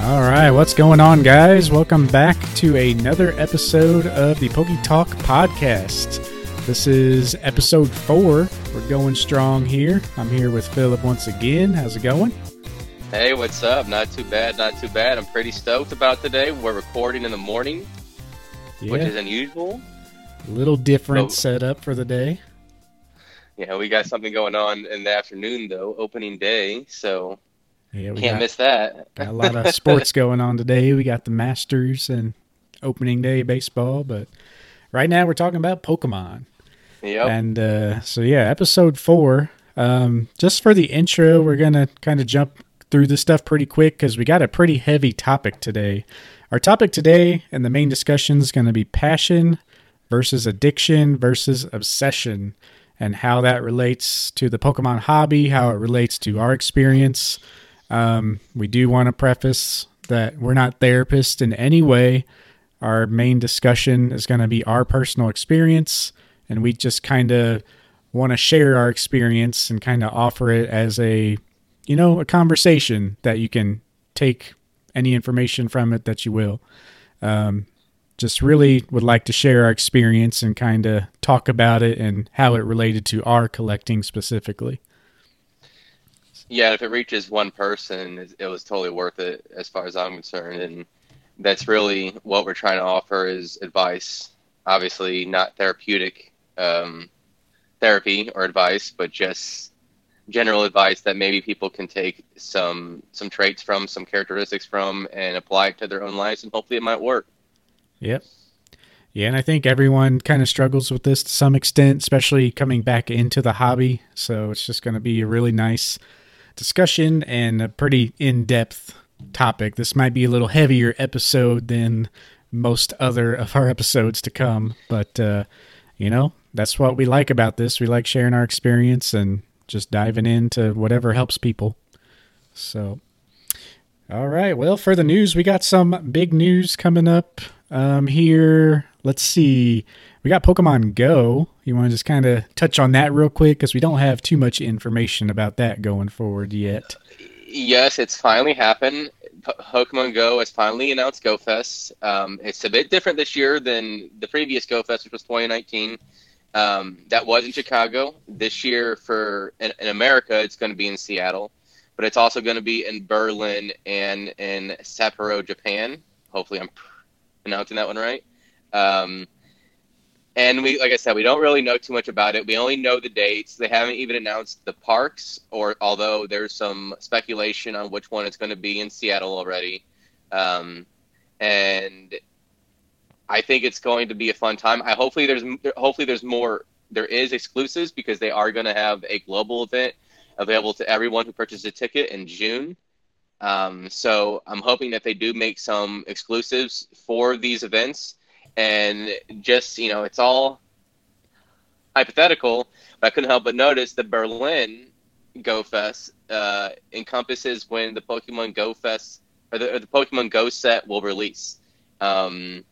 All right, what's going on, guys? Welcome back to another episode of the PokeTalk podcast. This is episode four. We're going strong here. I'm here with Philip once again. How's it going? Hey, what's up? Not too bad, not too bad. I'm pretty stoked about today. We're recording in the morning, Yeah, which is unusual. a little different So- setup for the day. Yeah, we got something going on in the afternoon though, opening day, so Yeah, we can't got, miss that. got a lot of sports going on today. We got the Masters and opening day baseball, but right now we're talking about Pokemon. Yep. And uh, so, yeah, episode four. Um, just for the intro, we're going to kind of jump through this stuff pretty quick because we got a pretty heavy topic today. Our topic today and the main discussion is going to be passion versus addiction versus obsession and how that relates to the Pokemon hobby, how it relates to our experience. Um, we do want to preface that we're not therapists in any way. Our main discussion is going to be our personal experience, and we just kind of want to share our experience and kind of offer it as a, you know, a conversation that you can take any information from it that you will. Um, just really would like to share our experience and kind of talk about it and how it related to our collecting specifically. Yeah, if it reaches one person, it, was totally worth it as far as I'm concerned, and that's really what we're trying to offer is advice. Obviously, not therapeutic um, therapy or advice, but just general advice that maybe people can take some some traits from, some characteristics from, and apply it to their own lives, and hopefully it might work. Yep. Yeah, and I think everyone kind of struggles with this to some extent, especially coming back into the hobby. So it's just going to be a really nice discussion and a pretty in depth topic. This might be a little heavier episode than most other of our episodes to come, but, uh, you know, that's what we like about this. We like sharing our experience and just diving into whatever helps people. So, all right. Well, for the news, we got some big news coming up um, here. Let's see. We got Pokemon Go. You want to just kind of touch on that real quick because we don't have too much information about that going forward yet. Yes, it's finally happened. Pokemon Go has finally announced GoFest. Um, it's a bit different this year than the previous GoFest, which was 2019. Um, that was in Chicago. This year, for in, in America, it's going to be in Seattle, but it's also going to be in Berlin and in Sapporo, Japan. Hopefully, I'm pronouncing that one right. Um, and we, like I said, we don't really know too much about it. We only know the dates. They haven't even announced the parks, or although there's some speculation on which one it's going to be in Seattle already. Um, and I think it's going to be a fun time. I hopefully there's hopefully there's more. There is exclusives because they are going to have a global event available to everyone who purchases a ticket in June. Um, so I'm hoping that they do make some exclusives for these events and just you know it's all hypothetical but i couldn't help but notice the berlin go fest uh, encompasses when the pokemon go fest or the, or the pokemon go set will release um,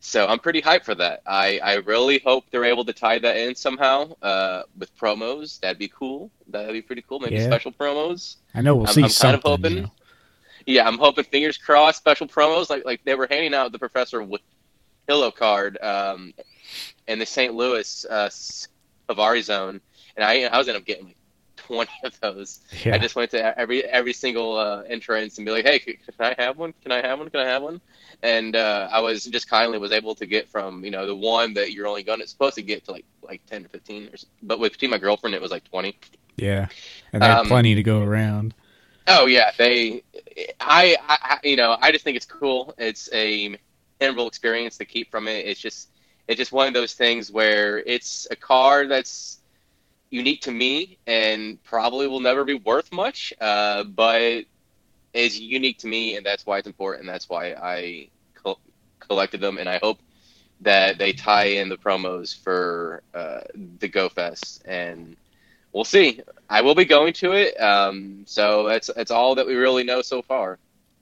so i'm pretty hyped for that I, I really hope they're able to tie that in somehow uh, with promos that'd be cool that'd be pretty cool maybe Yeah. special promos I know we'll I'm- see I'm kind of hoping. you know. yeah, I'm hoping fingers crossed special promos like like they were handing out the Professor Willow card um, in the St. Louis uh, Safari zone, and I I was ended up getting like 20 of those. Yeah. I just went to every every single uh, entrance and be like, hey, can I have one? Can I have one? Can I have one? And uh, I was just kindly was able to get from you know the one that you're only going to supposed to get to like like 10 or 15, or, but with between my girlfriend it was like 20. yeah. And they had Um, plenty to go around. Oh yeah, they. I, I- you know, I just think it's cool. It's a memorable experience to keep from it. It's just, it's just one of those things where it's a car that's unique to me and probably will never be worth much, uh, but is unique to me, and that's why it's important. That's why I col- collected them, and I hope that they tie in the promos for uh, the Go Fest, and we'll see. I will be going to it, um, so that's that's all that we really know so far.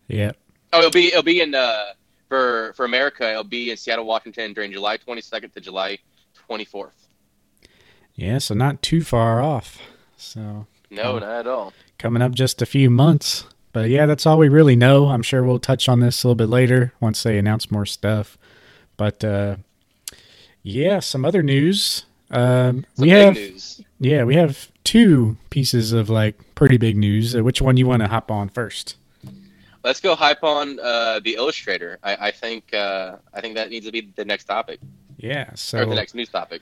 Yeah. Oh, it'll be it'll be in uh, for for America. It'll be in Seattle, Washington during July 22nd to July 24th. Yeah. So not too far off. So No, Oh. not at all. coming up just a few months. But yeah, that's all we really know. I'm sure we'll touch on this a little bit later once they announce more stuff. But uh, yeah, some other news. Um, Some we have news. yeah, we have two pieces of like pretty big news. Uh, Which one you want to hop on first? Let's go hype on uh, the Illustrator. I, I think uh, I think that needs to be the next topic Yeah, or so the next news topic.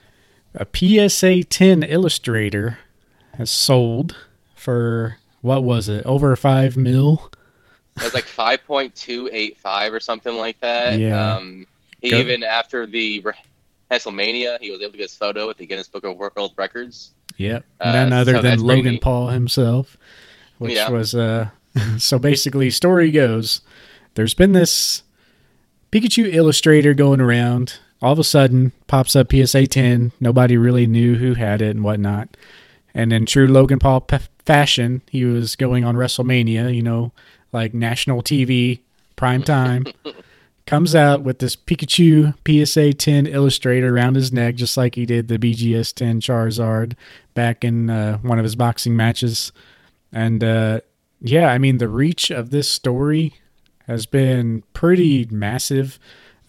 a PSA 10 Illustrator has sold for what was it? Over five mil. It was like five point two eight five or something like that. Yeah. Um, he even after the WrestleMania, he was able to get his photo with the Guinness Book of World Records. Yep. Uh, None other so than Logan. Paul himself, which Yeah. was uh so basically story goes there's been this Pikachu illustrator going around. All of a sudden pops up PSA 10. Nobody really knew who had it and whatnot. And in true Logan Paul p- fashion, he was going on WrestleMania, you know, like national TV, prime time. comes out with this Pikachu PSA 10 illustrator around his neck, just like he did the BGS 10 Charizard back in uh, one of his boxing matches. And uh, yeah, I mean, the reach of this story has been pretty massive.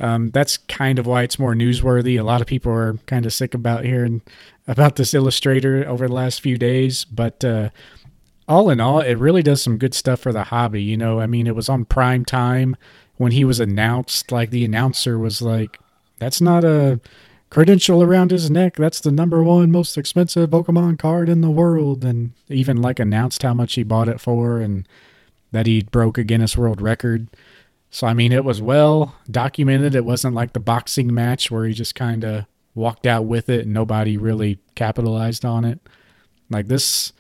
Um, that's kind of why it's more newsworthy. A lot of people are kind of sick about hearing about this illustrator over the last few days, but uh, all in all, it really does some good stuff for the hobby. You know, I mean, it was on prime time when he was announced. Like the announcer was like, "That's not a credential around his neck. That's the number one most expensive Pokemon card in the world," and even like announced how much he bought it for and that he broke a Guinness World Record. So I mean, it was well documented. It wasn't like the boxing match where he just kind of walked out with it and nobody really capitalized on it. Like this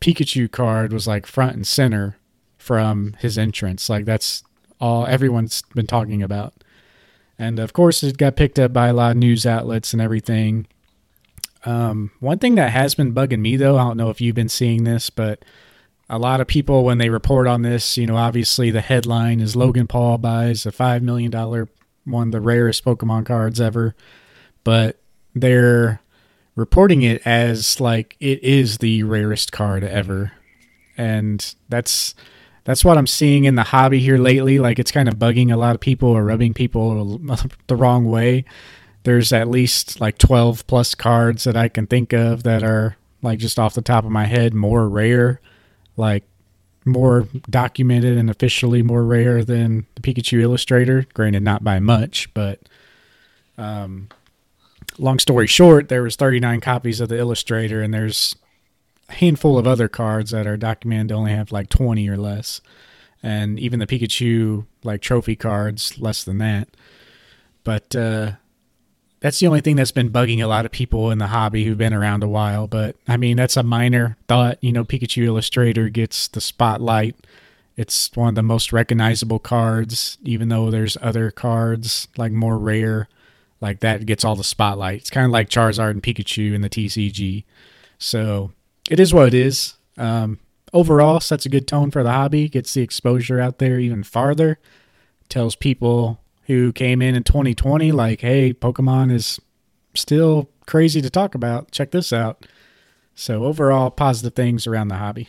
Pikachu card was like front and center from his entrance. Like that's all everyone's been talking about. And of course, it got picked up by a lot of news outlets and everything. Um, one thing that has been bugging me though, I don't know if you've been seeing this, but a lot of people when they report on this, you know, obviously the headline is Logan Paul buys a five million dollar one of the rarest Pokemon cards ever, but they're reporting it as like it is the rarest card ever, and that's that's what I'm seeing in the hobby here lately. Like it's kind of bugging a lot of people or rubbing people the wrong way. There's at least like 12 plus cards that I can think of that are like just off the top of my head more rare like more documented and officially more rare than the Pikachu Illustrator. Granted, not by much, but um, long story short, there was 39 copies of the Illustrator, and there's handful of other cards that are documented only have like 20 or less, and even the Pikachu like trophy cards less than that. But uh, that's the only thing that's been bugging a lot of people in the hobby who've been around a while. But I mean, that's a minor thought. You know, Pikachu Illustrator gets the spotlight. It's one of the most recognizable cards, even though there's other cards like more rare, like that gets all the spotlight. It's kind of like Charizard and Pikachu in the TCG. So it is what it is. Um, overall, sets a good tone for the hobby, gets the exposure out there even farther, tells people who came in in 2020 like hey pokemon is still crazy to talk about check this out so overall positive things around the hobby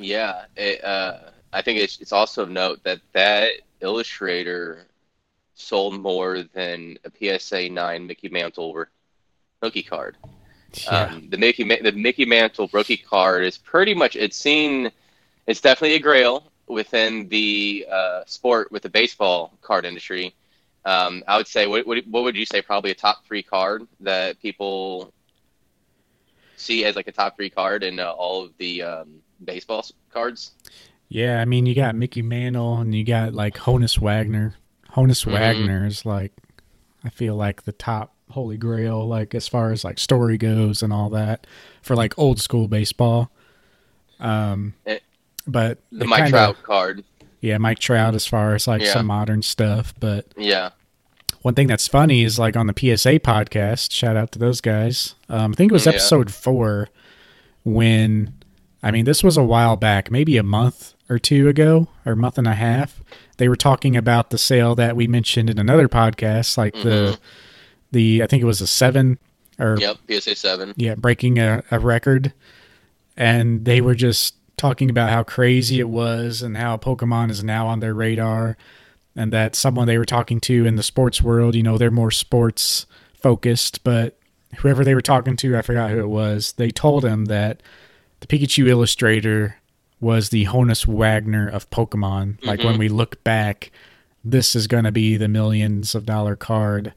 Yeah, it, uh, I think it's it's also of note that that illustrator sold more than a PSA nine Mickey Mantle rookie card. Um, the Mickey the Mickey Mantle rookie card is pretty much it's seen. It's definitely a grail within the uh, sport with the baseball card industry. Um, I would say what, what what would you say probably a top three card that people see as like a top three card in uh, all of the um, baseball cards. yeah i mean you got mickey mantle and you got like honus wagner honus Mhm. wagner is like i feel like the top holy grail like as far as like story goes and all that for like old school baseball um Eh, but The Mike kinda- Trout card. yeah mike trout as far as like Yeah. some modern stuff but Yeah. One thing that's funny is like on the PSA podcast, shout out to those guys. Um, I think it was Yeah. episode four when, I mean, this was a while back, maybe a month or two ago, or a month and a half. They were talking about the sale that we mentioned in another podcast, like the, the, I think it was a seven or Yep. PSA seven. yeah, breaking a, a record. And they were just talking about how crazy it was and how Pokemon is now on their radar, and that someone they were talking to in the sports world, you know, they're more sports focused, but whoever they were talking to, I forgot who it was, they told him that the Pikachu illustrator was the Honus Wagner of Pokemon. Mm-hmm. Like when we look back, this is going to be the millions of dollar card.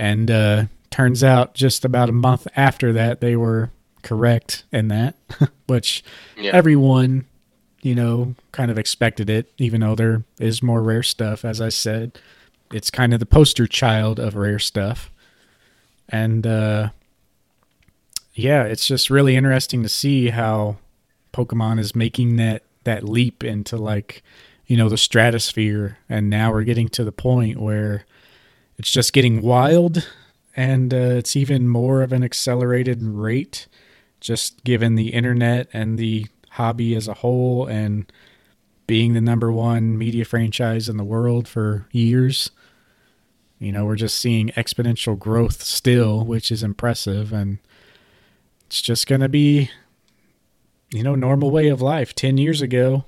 And uh, turns out just about a month after that, they were correct in that, which yeah. everyone, you know, kind of expected it, even though there is more rare stuff. As I said, it's kind of the poster child of rare stuff. And uh, yeah, it's just really interesting to see how Pokemon is making that that leap into like you know the stratosphere, and now we're getting to the point where it's just getting wild, and uh, it's even more of an accelerated rate, just given the internet and the hobby as a whole, and being the number one media franchise in the world for years. You know, we're just seeing exponential growth still, which is impressive. And it's just going to be, you know, normal way of life. 10 years ago,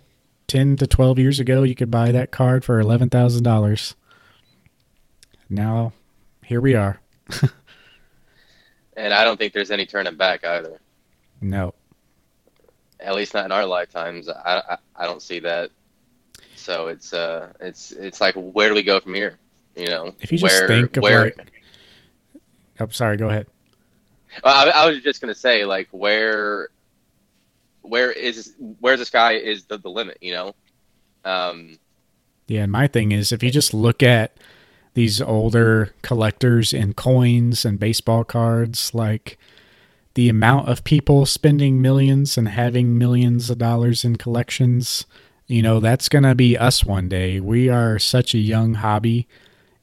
10 to 12 years ago, you could buy that card for $11,000. Now, here we are. and I don't think there's any turning back either. No. At least not in our lifetimes. I, I, I don't see that. So it's uh it's it's like where do we go from here? You know, if you just where, think of where, like, I'm oh, sorry, go ahead. I, I was just gonna say like where, where is where the sky is the, the limit? You know. Um, yeah, and my thing is if you just look at these older collectors in coins and baseball cards, like the amount of people spending millions and having millions of dollars in collections, you know, that's going to be us one day. We are such a young hobby.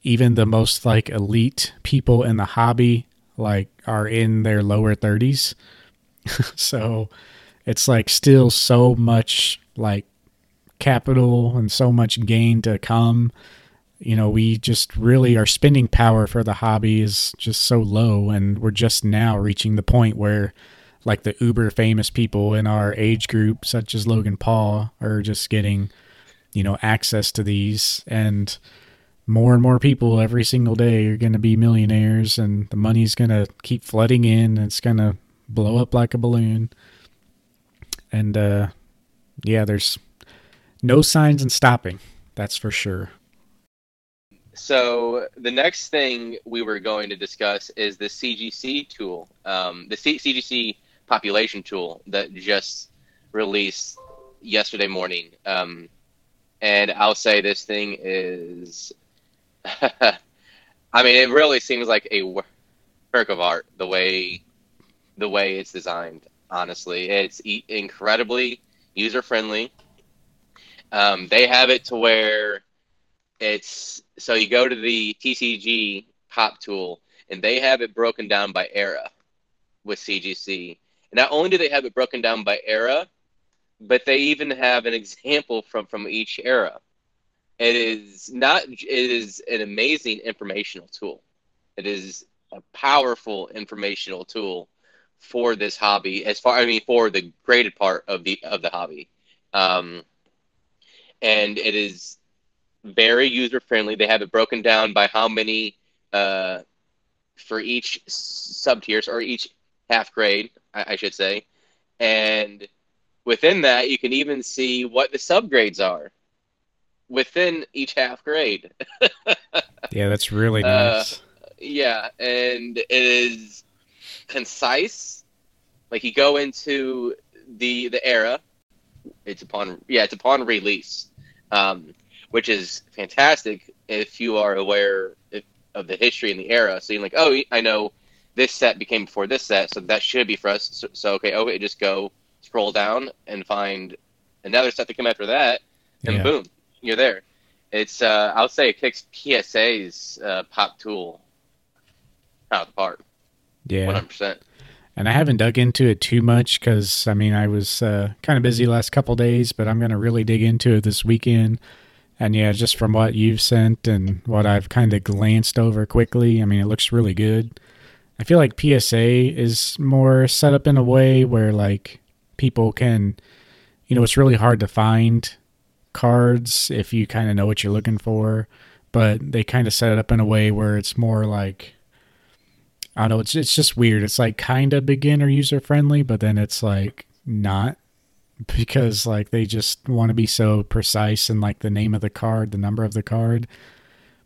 Even the most like elite people in the hobby like are in their lower 30s so it's like still so much like capital and so much gain to come you know we just really our spending power for the hobby is just so low. And we're just now reaching the point where like the uber famous people in our age group such as logan paul are just getting you know access to these. And more and more people every single day are going to be millionaires and the money's going to keep flooding in. And it's going to blow up like a balloon. And uh yeah there's no signs in stopping that's for sure so the next thing we were going to discuss is the cgc tool um, the C- cgc population tool that just released yesterday morning um, and i'll say this thing is I mean, it really seems like a work of art the way the way it's designed. Honestly, it's e- incredibly user friendly. Um, they have it to where it's so you go to the TCG Pop tool and they have it broken down by era with CGC. And not only do they have it broken down by era, but they even have an example from from each era. It is not. It is an amazing informational tool. It is a powerful informational tool for this hobby. As far, I mean, for the graded part of the of the hobby, um, and it is very user friendly. They have it broken down by how many uh, for each sub tiers or each half grade, I, I should say, and within that, you can even see what the subgrades are within each half grade. yeah, that's really uh, nice. Uh, yeah, and it is concise. Like you go into the the era, it's upon yeah, it's upon release, um, which is fantastic if you are aware of the history and the era. So you're like, oh, I know this set became before this set, so that should be for us. So, so okay, okay, just go scroll down and find another set to come after that, and yeah. boom, you're there. It's uh, I would say it kicks PSA's uh, pop tool out of the park. Yeah, one hundred percent. And I haven't dug into it too much because I mean I was uh, kind of busy last couple days, but I'm gonna really dig into it this weekend. And yeah, just from what you've sent and what I've kind of glanced over quickly, I mean it looks really good. I feel like PSA is more set up in a way where like people can you know, it's really hard to find cards if you kind of know what you're looking for, but they kind of set it up in a way where it's more like I don't know, it's it's just weird. It's like kind of beginner user friendly, but then it's like not because like they just want to be so precise in like the name of the card, the number of the card.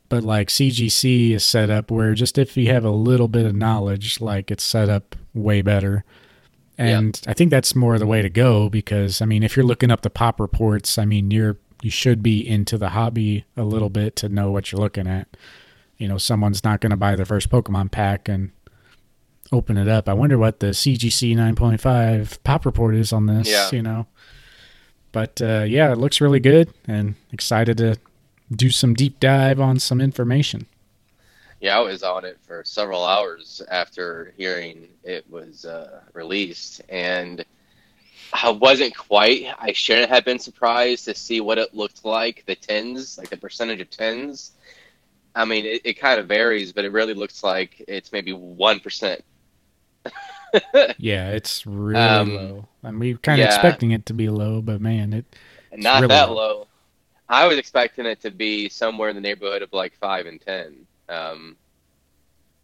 But like CGC is set up where just if you have a little bit of knowledge, like it's set up way better. And yeah. I think that's more the way to go because I mean, if you're looking up the pop reports, I mean, you're you should be into the hobby a little bit to know what you're looking at. You know, someone's not going to buy the first Pokemon pack and open it up. I wonder what the CGC 9.5 pop report is on this, yeah. you know. But uh, yeah, it looks really good and excited to do some deep dive on some information. Yeah, I was on it for several hours after hearing it was uh, released, and I wasn't quite. I shouldn't have been surprised to see what it looked like. The tens, like the percentage of tens. I mean, it, it kind of varies, but it really looks like it's maybe one percent. Yeah, it's really um, low. And we kind of yeah. expecting it to be low, but man, it not really that low. low. I was expecting it to be somewhere in the neighborhood of like five and ten. Um,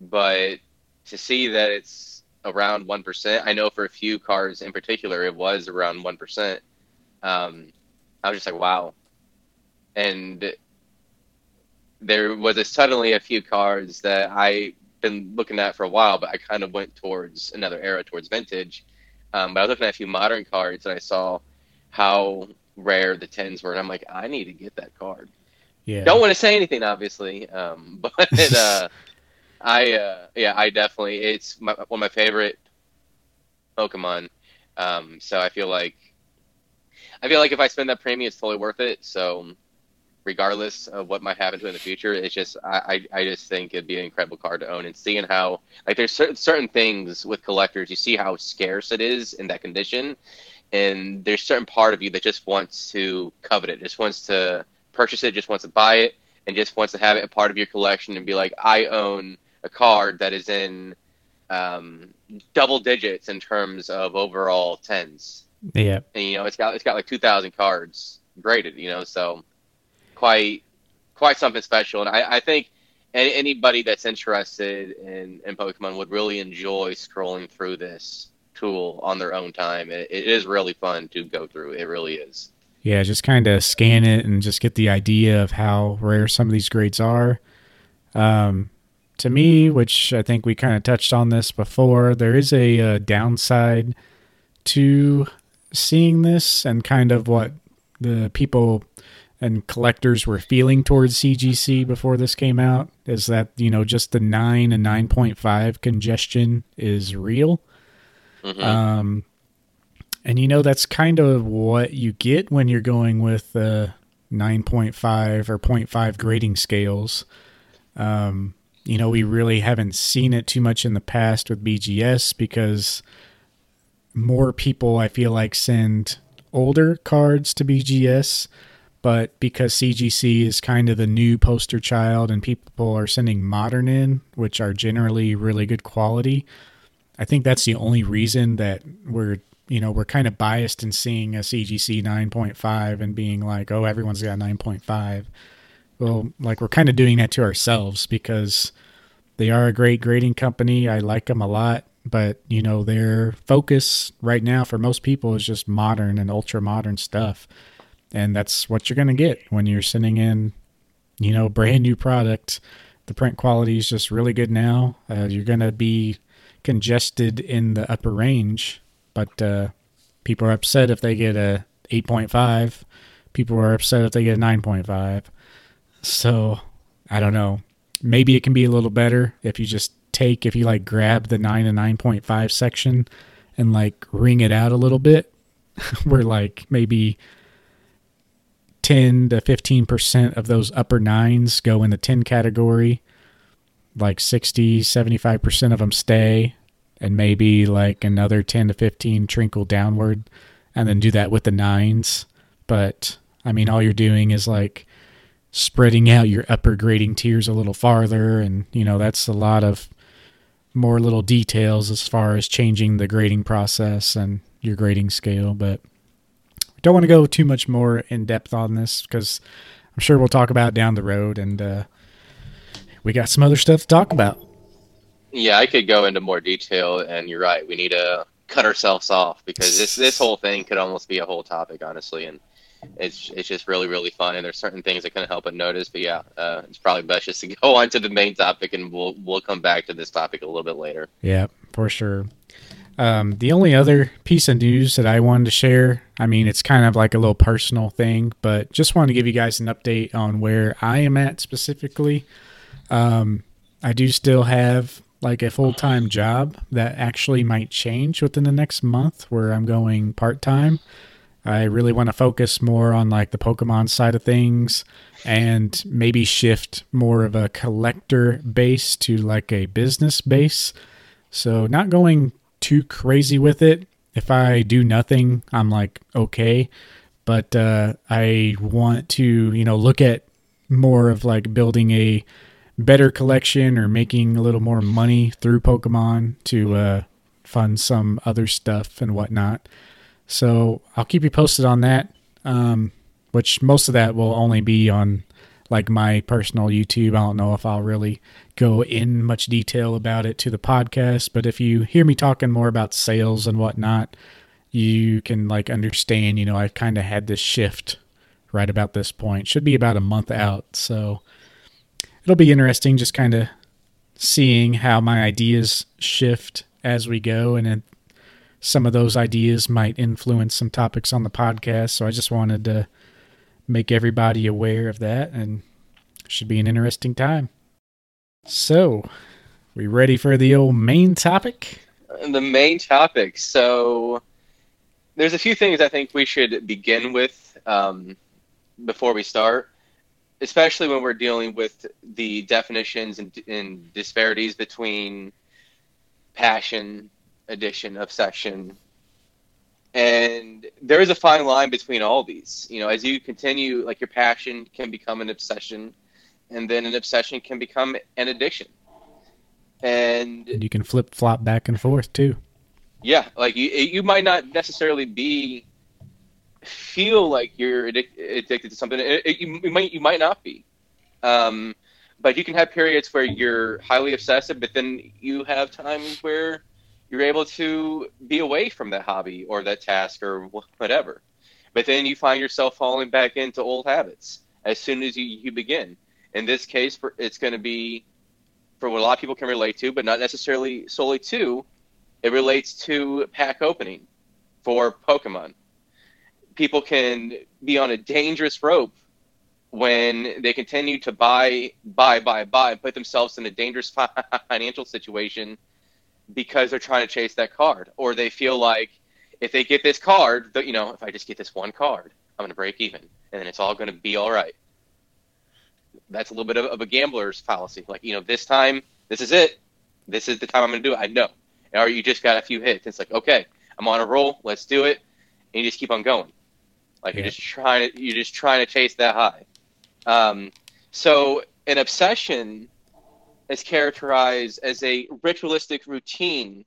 but to see that it's around 1%, I know for a few cars in particular, it was around 1%. Um, I was just like, wow. And there was a, suddenly a few cars that I been looking at for a while, but I kind of went towards another era, towards vintage. Um, but I was looking at a few modern cards, and I saw how rare the tens were, and I'm like, I need to get that card. Yeah. Don't want to say anything, obviously, um, but uh, I uh, yeah, I definitely it's my, one of my favorite Pokemon. Um, so I feel like I feel like if I spend that premium, it's totally worth it. So regardless of what might happen to it in the future, it's just I, I, I just think it'd be an incredible card to own and seeing how like there's certain certain things with collectors you see how scarce it is in that condition, and there's certain part of you that just wants to covet it, just wants to purchase it, just wants to buy it, and just wants to have it a part of your collection and be like, I own a card that is in um, double digits in terms of overall tens. Yeah, and you know it's got it's got like two thousand cards graded. You know, so quite quite something special. And I, I think anybody that's interested in, in Pokemon would really enjoy scrolling through this tool on their own time. It, it is really fun to go through. It really is. Yeah, just kind of scan it and just get the idea of how rare some of these grades are. Um, to me, which I think we kind of touched on this before, there is a, a uh, downside to seeing this and kind of what the people and collectors were feeling towards CGC before this came out is that, you know, just the 9 and 9.5 congestion is real. Mm-hmm. Um, and, you know, that's kind of what you get when you're going with uh, 9.5 or 0.5 grading scales. Um, you know, we really haven't seen it too much in the past with BGS because more people, I feel like, send older cards to BGS but because CGC is kind of the new poster child and people are sending modern in, which are generally really good quality, I think that's the only reason that we're you know we're kind of biased in seeing a CGC 9.5 and being like, oh, everyone's got 9.5. Well, like we're kind of doing that to ourselves because they are a great grading company. I like them a lot, but you know their focus right now for most people is just modern and ultra modern stuff and that's what you're going to get when you're sending in you know brand new product. The print quality is just really good now. Uh, you're going to be congested in the upper range but uh, people are upset if they get a 8.5 people are upset if they get a 9.5 so i don't know. Maybe it can be a little better if you just take if you like grab the 9 and 9.5 section and like wring it out a little bit. Where like maybe 10 to 15% of those upper nines go in the 10 category. Like 60, 75% of them stay, and maybe like another 10 to 15 trickle downward, and then do that with the nines. But I mean, all you're doing is like spreading out your upper grading tiers a little farther, and you know, that's a lot of more little details as far as changing the grading process and your grading scale. But don't want to go too much more in depth on this because I'm sure we'll talk about down the road, and uh, we got some other stuff to talk about. Yeah, I could go into more detail, and you're right. We need to cut ourselves off because this this whole thing could almost be a whole topic, honestly, and it's it's just really really fun. And there's certain things I couldn't help but notice, but yeah, uh, it's probably best just to go on to the main topic, and we'll we'll come back to this topic a little bit later. Yeah, for sure. Um, the only other piece of news that I wanted to share, I mean, it's kind of like a little personal thing, but just wanted to give you guys an update on where I am at specifically. Um, I do still have like a full time job that actually might change within the next month where I'm going part time. I really want to focus more on like the Pokemon side of things and maybe shift more of a collector base to like a business base. So, not going too crazy with it. If I do nothing, I'm like, okay. But uh, I want to, you know, look at more of like building a better collection or making a little more money through Pokemon to uh, fund some other stuff and whatnot. So I'll keep you posted on that. Um, which most of that will only be on like my personal YouTube. I don't know if I'll really go in much detail about it to the podcast, but if you hear me talking more about sales and whatnot, you can like understand, you know, I've kind of had this shift right about this point. Should be about a month out. So it'll be interesting just kind of seeing how my ideas shift as we go and some of those ideas might influence some topics on the podcast. So I just wanted to make everybody aware of that and should be an interesting time. So, we ready for the old main topic? The main topic. So, there's a few things I think we should begin with um, before we start, especially when we're dealing with the definitions and, and disparities between passion, addiction, obsession, and there is a fine line between all these. You know, as you continue, like your passion can become an obsession, and then an obsession can become an addiction. And you can flip flop back and forth too. Yeah, like you, you might not necessarily be feel like you're addic- addicted to something. It, it, you, you, might you might not be, um, but you can have periods where you're highly obsessive, but then you have times where you're able to be away from that hobby or that task or whatever. But then you find yourself falling back into old habits as soon as you, you begin. In this case, for, it's going to be for what a lot of people can relate to, but not necessarily solely to. It relates to pack opening for Pokemon. People can be on a dangerous rope when they continue to buy, buy, buy, buy, and put themselves in a dangerous financial situation because they're trying to chase that card, or they feel like if they get this card, you know, if I just get this one card, I'm going to break even, and then it's all going to be all right that's a little bit of, of, a gambler's fallacy. Like, you know, this time, this is it. This is the time I'm going to do it. I know. Or you just got a few hits. It's like, okay, I'm on a roll. Let's do it. And you just keep on going. Like yeah. you're just trying to, you're just trying to chase that high. Um, so an obsession is characterized as a ritualistic routine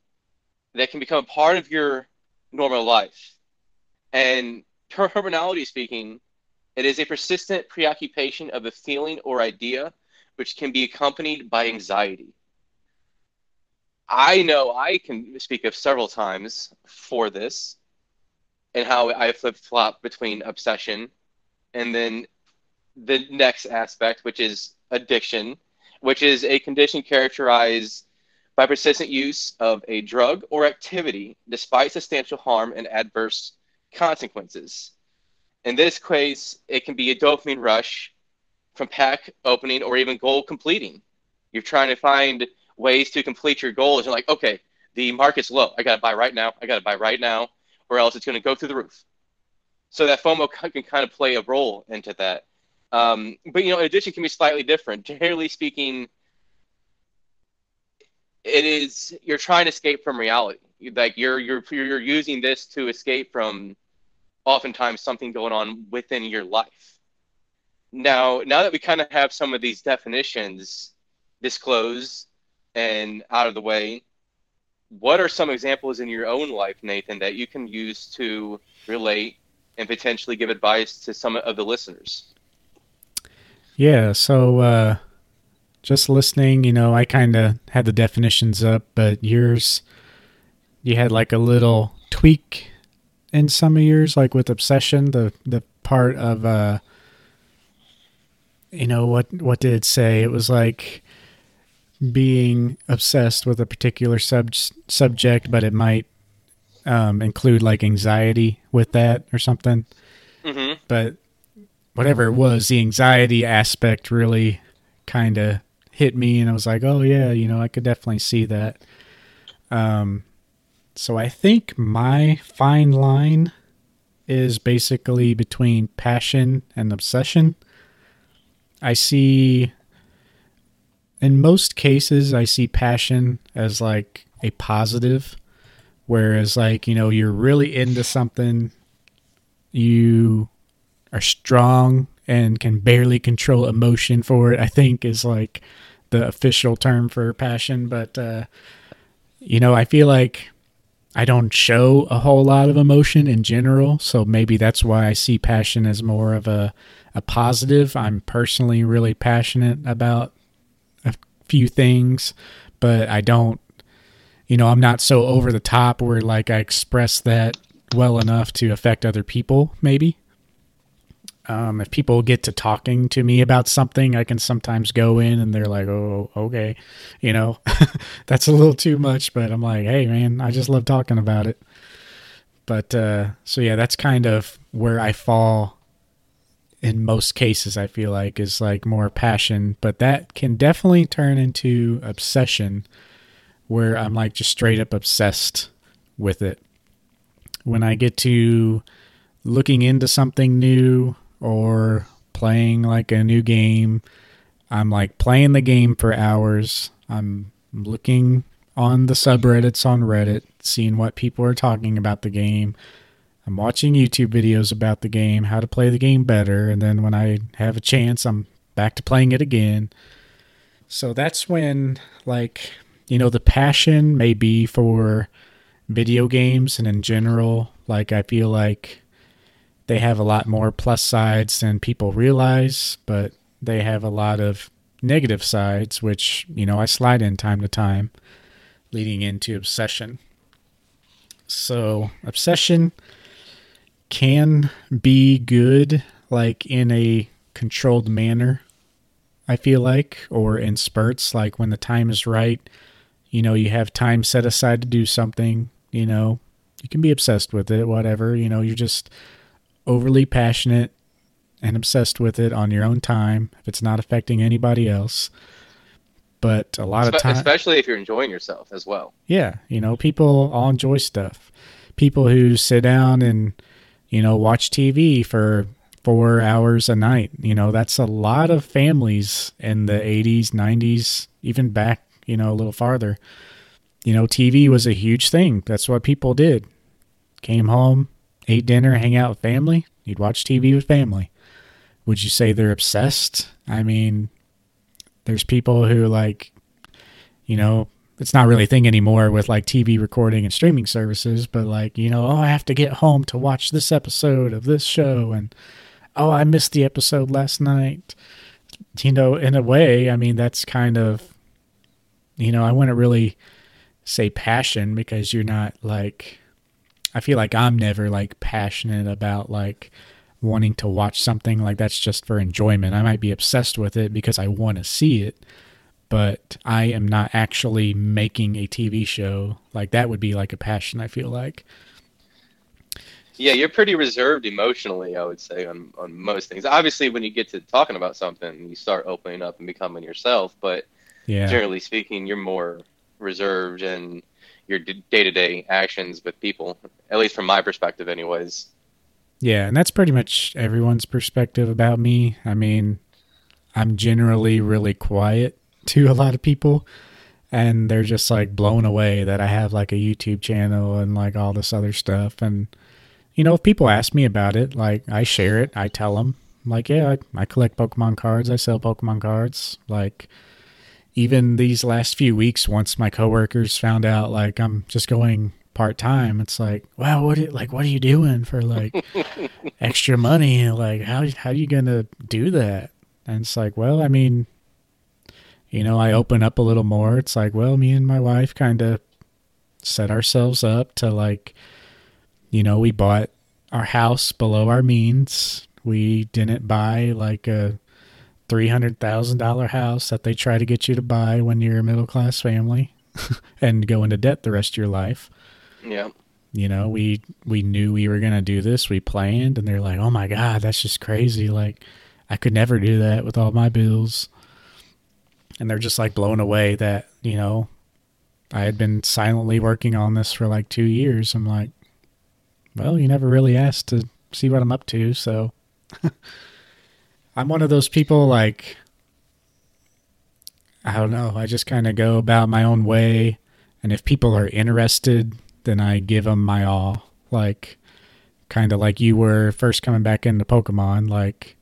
that can become a part of your normal life. And terminology speaking, it is a persistent preoccupation of a feeling or idea which can be accompanied by anxiety. I know I can speak of several times for this and how I flip flop between obsession and then the next aspect, which is addiction, which is a condition characterized by persistent use of a drug or activity despite substantial harm and adverse consequences. In this case, it can be a dopamine rush from pack opening or even goal completing. You're trying to find ways to complete your goals. You're like, okay, the market's low. I got to buy right now. I got to buy right now, or else it's going to go through the roof. So that FOMO can kind of play a role into that. Um, but you know, addiction can be slightly different. Generally speaking, it is you're trying to escape from reality. Like you're you're you're using this to escape from oftentimes something going on within your life. Now, now that we kind of have some of these definitions disclosed and out of the way, what are some examples in your own life, Nathan, that you can use to relate and potentially give advice to some of the listeners. Yeah, so uh, just listening, you know, I kind of had the definitions up, but yours, you had like a little tweak in some of yours, like with obsession, the the part of uh, you know what what did it say? It was like being obsessed with a particular sub subject, but it might um, include like anxiety with that or something. Mm-hmm. But whatever it was, the anxiety aspect really kind of hit me, and I was like, oh yeah, you know, I could definitely see that. Um, so I think my fine line is basically between passion and obsession. I see in most cases I see passion as like a positive whereas like, you know, you're really into something you are strong and can barely control emotion for it. I think is like the official term for passion, but uh you know, I feel like I don't show a whole lot of emotion in general, so maybe that's why I see passion as more of a a positive. I'm personally really passionate about a few things, but I don't you know, I'm not so over the top where like I express that well enough to affect other people maybe. Um, if people get to talking to me about something, I can sometimes go in and they're like, "Oh, okay," you know, that's a little too much. But I'm like, "Hey, man, I just love talking about it." But uh, so yeah, that's kind of where I fall in most cases. I feel like is like more passion, but that can definitely turn into obsession, where I'm like just straight up obsessed with it. When I get to looking into something new or playing like a new game. I'm like playing the game for hours. I'm looking on the subreddits on Reddit, seeing what people are talking about the game. I'm watching YouTube videos about the game, how to play the game better, and then when I have a chance, I'm back to playing it again. So that's when like, you know, the passion may be for video games and in general, like I feel like they have a lot more plus sides than people realize, but they have a lot of negative sides, which, you know, I slide in time to time, leading into obsession. So, obsession can be good, like in a controlled manner, I feel like, or in spurts, like when the time is right. You know, you have time set aside to do something, you know, you can be obsessed with it, whatever, you know, you're just overly passionate and obsessed with it on your own time if it's not affecting anybody else. But a lot of times, especially if you're enjoying yourself as well. Yeah, you know, people all enjoy stuff. People who sit down and you know watch TV for four hours a night. You know, that's a lot of families in the 80s, 90s, even back, you know, a little farther. You know, TV was a huge thing. That's what people did. Came home, ate dinner, hang out with family, you'd watch TV with family. Would you say they're obsessed? I mean, there's people who like, you know, it's not really a thing anymore with like TV recording and streaming services, but like, you know, oh, I have to get home to watch this episode of this show and oh, I missed the episode last night. You know, in a way, I mean, that's kind of, you know, I wouldn't really say passion because you're not like, I feel like I'm never like passionate about like wanting to watch something like that's just for enjoyment. I might be obsessed with it because I want to see it, but I am not actually making a TV show. Like that would be like a passion, I feel like. Yeah, you're pretty reserved emotionally, I would say, on, on most things. Obviously, when you get to talking about something, you start opening up and becoming yourself. But yeah. generally speaking, you're more reserved in your day to day actions with people, at least from my perspective, anyways. Yeah, and that's pretty much everyone's perspective about me. I mean, I'm generally really quiet to a lot of people, and they're just like blown away that I have like a YouTube channel and like all this other stuff. And, you know, if people ask me about it, like I share it, I tell them, like, yeah, I, I collect Pokemon cards, I sell Pokemon cards. Like, even these last few weeks, once my coworkers found out, like, I'm just going part time. It's like, wow, what are, like what are you doing for like extra money? Like how how are you gonna do that? And it's like, well, I mean, you know, I open up a little more. It's like, well, me and my wife kind of set ourselves up to like, you know, we bought our house below our means. We didn't buy like a three hundred thousand dollar house that they try to get you to buy when you're a middle class family and go into debt the rest of your life. Yeah. You know, we we knew we were gonna do this. We planned, and they're like, "Oh my god, that's just crazy! Like, I could never do that with all my bills." And they're just like blown away that you know, I had been silently working on this for like two years. I'm like, well, you never really asked to see what I'm up to, so I'm one of those people like I don't know. I just kind of go about my own way, and if people are interested, then I give them my all. Like, kind of like you were first coming back into Pokemon. Like,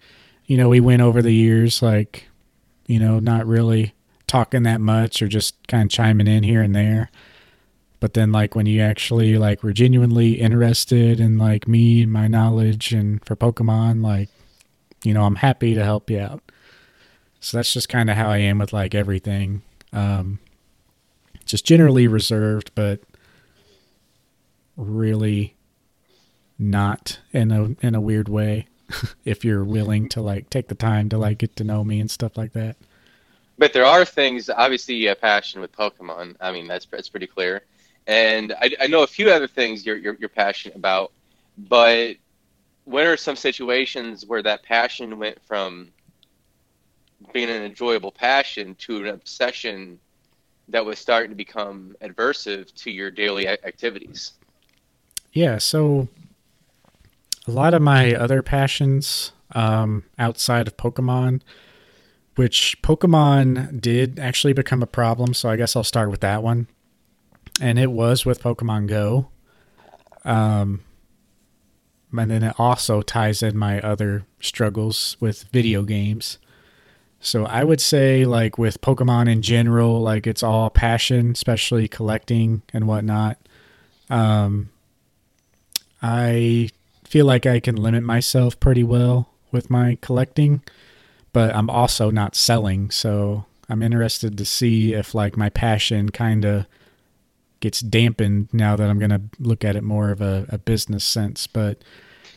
you know, we went over the years, like, you know, not really talking that much or just kind of chiming in here and there. But then, like, when you actually, like, were genuinely interested in, like, me and my knowledge and for Pokemon, like, you know, I'm happy to help you out. So that's just kind of how I am with, like, everything. Um, just generally reserved, but really not in a in a weird way if you're willing to like take the time to like get to know me and stuff like that. But there are things, obviously, you have passion with Pokemon. I mean, that's that's pretty clear. And I, I know a few other things you're, you're you're passionate about. But when are some situations where that passion went from being an enjoyable passion to an obsession that was starting to become adversive to your daily activities? Yeah, so a lot of my other passions um, outside of Pokemon, which Pokemon did actually become a problem, so I guess I'll start with that one. And it was with Pokemon Go. Um, and then it also ties in my other struggles with video games. So I would say, like with Pokemon in general, like it's all passion, especially collecting and whatnot. Um, I feel like I can limit myself pretty well with my collecting, but I'm also not selling. So I'm interested to see if like my passion kind of gets dampened now that I'm going to look at it more of a, a business sense. But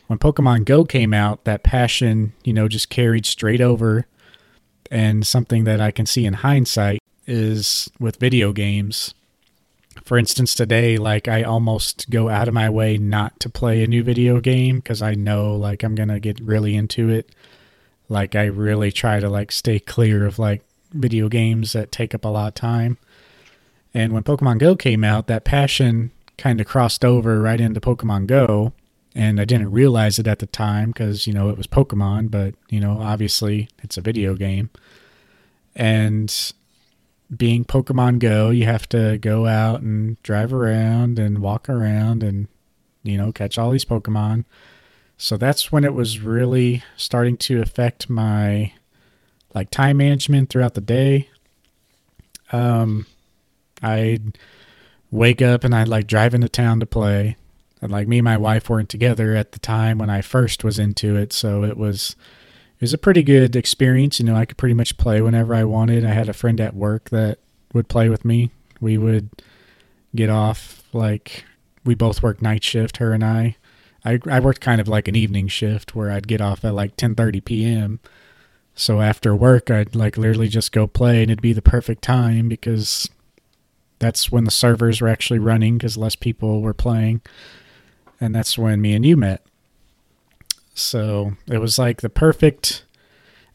when Pokemon Go came out, that passion, you know, just carried straight over. And something that I can see in hindsight is with video games for instance, today, like I almost go out of my way not to play a new video game because I know like I'm gonna get really into it. Like I really try to like stay clear of like video games that take up a lot of time. And when Pokemon Go came out, that passion kind of crossed over right into Pokemon Go. And I didn't realize it at the time because, you know, it was Pokemon, but, you know, obviously it's a video game. And being Pokemon Go, you have to go out and drive around and walk around and, you know, catch all these Pokemon. So that's when it was really starting to affect my like time management throughout the day. Um, I'd wake up and I'd like drive into town to play. And like me and my wife weren't together at the time when I first was into it, so it was it was a pretty good experience. You know, I could pretty much play whenever I wanted. I had a friend at work that would play with me. We would get off like we both worked night shift, her and I. I I worked kind of like an evening shift where I'd get off at like 10:30 p.m. So after work, I'd like literally just go play, and it'd be the perfect time because that's when the servers were actually running because less people were playing, and that's when me and you met. So it was like the perfect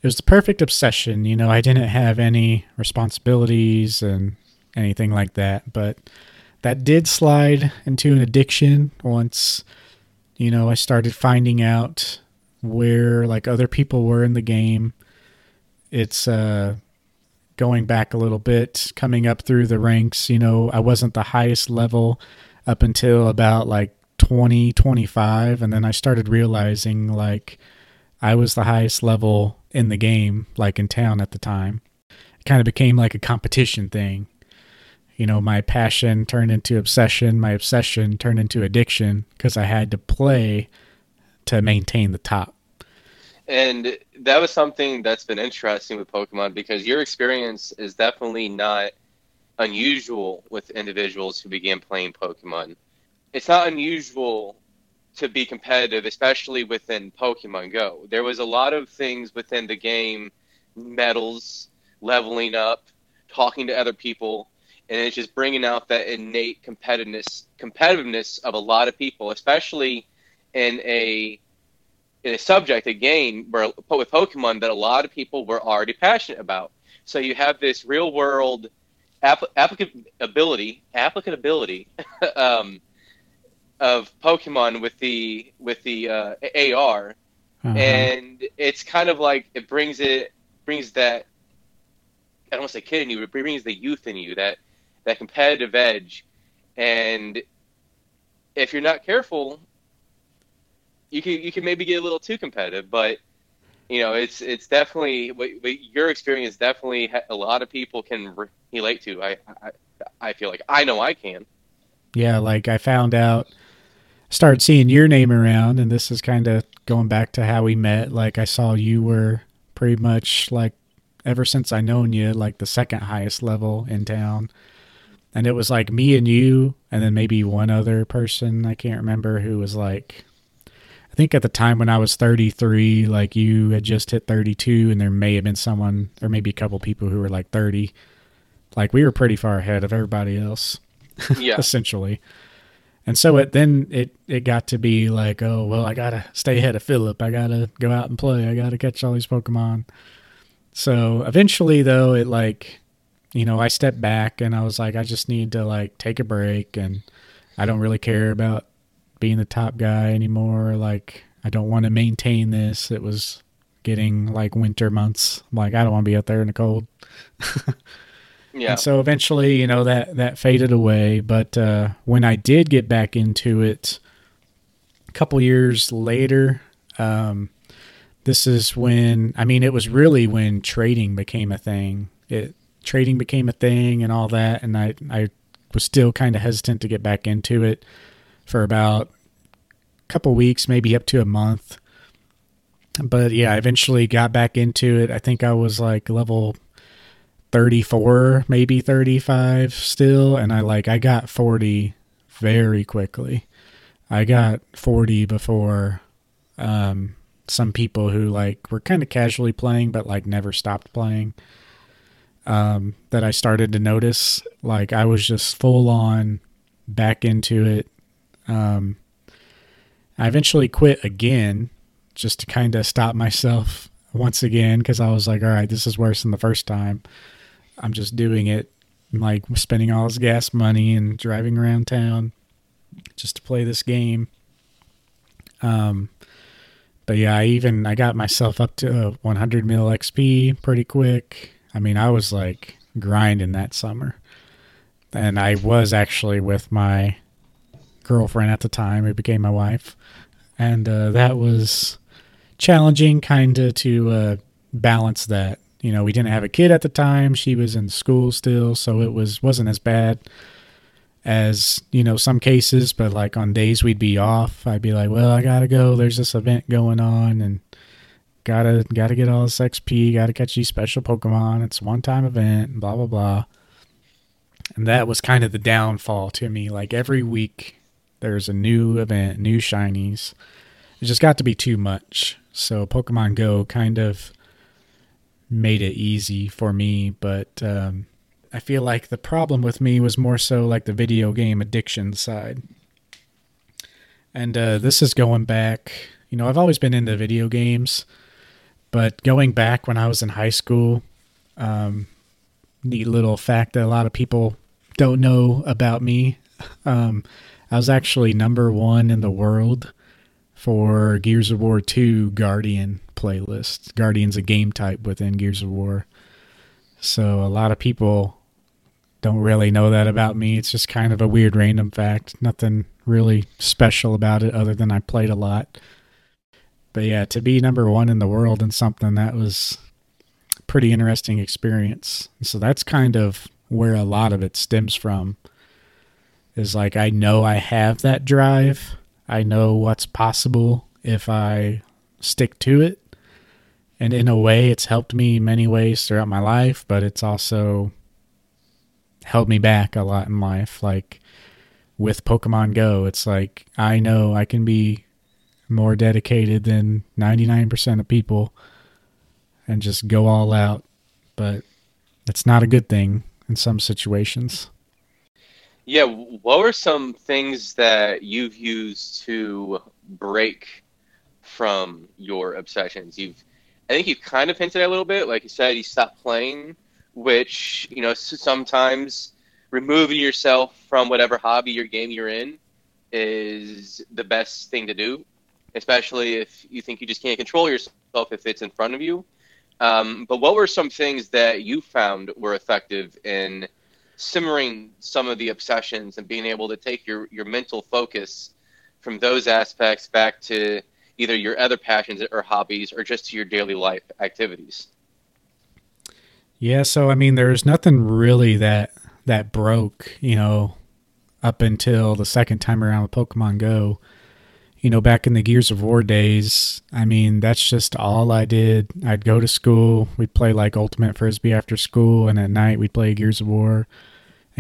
it was the perfect obsession. You know, I didn't have any responsibilities and anything like that, but that did slide into an addiction once you know, I started finding out where like other people were in the game. It's uh going back a little bit, coming up through the ranks, you know, I wasn't the highest level up until about like 20, 25. And then I started realizing like I was the highest level in the game, like in town at the time. It kind of became like a competition thing. you know, my passion turned into obsession, my obsession turned into addiction because I had to play to maintain the top. And that was something that's been interesting with Pokemon because your experience is definitely not unusual with individuals who began playing Pokemon. It's not unusual to be competitive, especially within Pokemon Go. There was a lot of things within the game, medals, leveling up, talking to other people, and it's just bringing out that innate competitiveness competitiveness of a lot of people, especially in a a subject, a game where with Pokemon that a lot of people were already passionate about. So you have this real world app- applicability applicability um, of Pokemon with the with the uh, AR, uh-huh. and it's kind of like it brings it brings that I don't want to say kid in you, but it brings the youth in you that that competitive edge, and if you're not careful, you can you can maybe get a little too competitive. But you know, it's it's definitely what, what your experience definitely a lot of people can relate to. I, I I feel like I know I can. Yeah, like I found out, started seeing your name around, and this is kind of going back to how we met. Like I saw you were pretty much like ever since I known you, like the second highest level in town and it was like me and you and then maybe one other person i can't remember who was like i think at the time when i was 33 like you had just hit 32 and there may have been someone or maybe a couple people who were like 30 like we were pretty far ahead of everybody else yeah. essentially. And so it then it it got to be like oh well i gotta stay ahead of philip. I gotta go out and play. I gotta catch all these pokemon. So eventually though it like you know, I stepped back and I was like, I just need to like take a break and I don't really care about being the top guy anymore. Like, I don't want to maintain this. It was getting like winter months. Like, I don't want to be out there in the cold. yeah. And so eventually, you know, that, that faded away. But uh, when I did get back into it a couple years later, um, this is when, I mean, it was really when trading became a thing. It, trading became a thing and all that, and I I was still kind of hesitant to get back into it for about a couple weeks, maybe up to a month. But yeah, I eventually got back into it. I think I was like level 34, maybe 35 still, and I like I got 40 very quickly. I got 40 before um, some people who like were kind of casually playing but like never stopped playing um, that I started to notice. Like I was just full on back into it. Um, I eventually quit again just to kind of stop myself once again because I was like, all right, this is worse than the first time. I'm just doing it, like spending all this gas money and driving around town just to play this game. Um, but yeah, I even I got myself up to 100 mil XP pretty quick. I mean, I was like grinding that summer. And I was actually with my girlfriend at the time who became my wife. And uh, that was challenging, kind of, to uh, balance that. You know, we didn't have a kid at the time. She was in school still, so it was wasn't as bad as you know some cases. But like on days we'd be off, I'd be like, "Well, I gotta go. There's this event going on," and gotta gotta get all this XP, gotta catch these special Pokemon. It's one time event, blah blah blah. And that was kind of the downfall to me. Like every week there's a new event, new shinies. It just got to be too much. So Pokemon Go kind of made it easy for me, but um, I feel like the problem with me was more so like the video game addiction side. And uh, this is going back, you know, I've always been into video games. But going back when I was in high school, um, neat little fact that a lot of people don't know about me. Um, I was actually number one in the world for Gears of War 2 Guardian playlist. Guardian's a game type within Gears of War. So a lot of people don't really know that about me. It's just kind of a weird random fact. Nothing really special about it other than I played a lot but yeah, to be number one in the world in something that was pretty interesting experience. So that's kind of where a lot of it stems from. Is like I know I have that drive. I know what's possible if I stick to it. And in a way, it's helped me many ways throughout my life, but it's also held me back a lot in life. Like with Pokemon Go, it's like I know I can be more dedicated than 99% of people and just go all out, but it's not a good thing in some situations. Yeah, what were some things that you've used to break from your obsessions? You've I think you've kind of hinted at a little bit, like you said, you stopped playing, which you know sometimes removing yourself from whatever hobby or game you're in is the best thing to do, especially if you think you just can't control yourself if it's in front of you. Um, but what were some things that you found were effective in simmering some of the obsessions and being able to take your, your mental focus from those aspects back to either your other passions or hobbies or just to your daily life activities? Yeah, so I mean there's nothing really that that broke, you know, up until the second time around with Pokemon Go. You know, back in the Gears of War days, I mean, that's just all I did. I'd go to school, we'd play like Ultimate Frisbee after school, and at night we'd play Gears of War.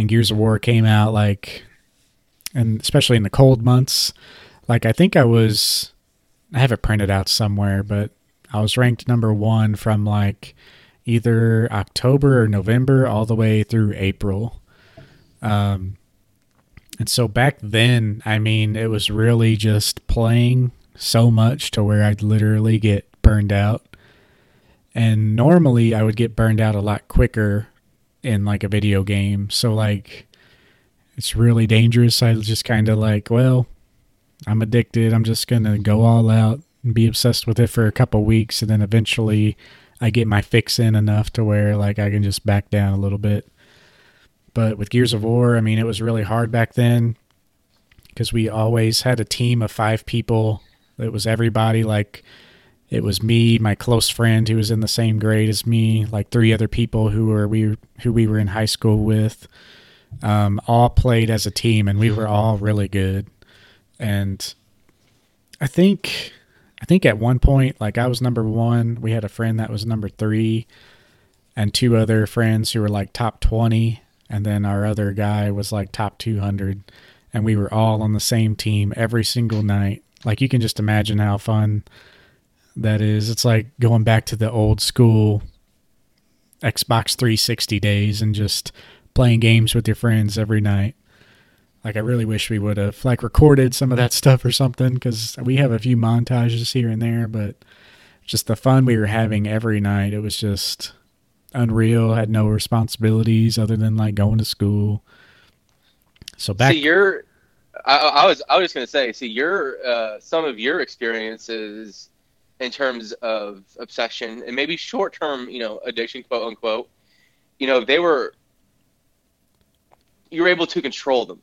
And Gears of War came out like, and especially in the cold months, like I think I was I have it printed out somewhere, but I was ranked number one from like either October or November all the way through April. Um, and so back then, I mean, it was really just playing so much to where I'd literally get burned out. And normally I would get burned out a lot quicker in like a video game. So, like, it's really dangerous. I just kind of like, well, I'm addicted. I'm just going to go all out and be obsessed with it for a couple weeks. And then eventually I get my fix in enough to where like I can just back down a little bit. But with Gears of War, I mean, it was really hard back then because we always had a team of five people. It was everybody like it was me, my close friend who was in the same grade as me, like three other people who were we who we were in high school with. Um, all played as a team, and we were all really good and I think I think at one point like I was number 1, we had a friend that was number 3 and two other friends who were like top 20 and then our other guy was like top 200 and we were all on the same team every single night. Like you can just imagine how fun that is. It's like going back to the old school Xbox 360 days and just playing games with your friends every night. Like I really wish we would have like recorded some of that stuff or something because we have a few montages here and there, but just the fun we were having every night. It was just unreal. Had no responsibilities other than like going to school. So back. You're. I, I was. I was just gonna say. See, your uh, some of your experiences in terms of obsession and maybe short term, you know, addiction, quote unquote. You know, they were. You were able to control them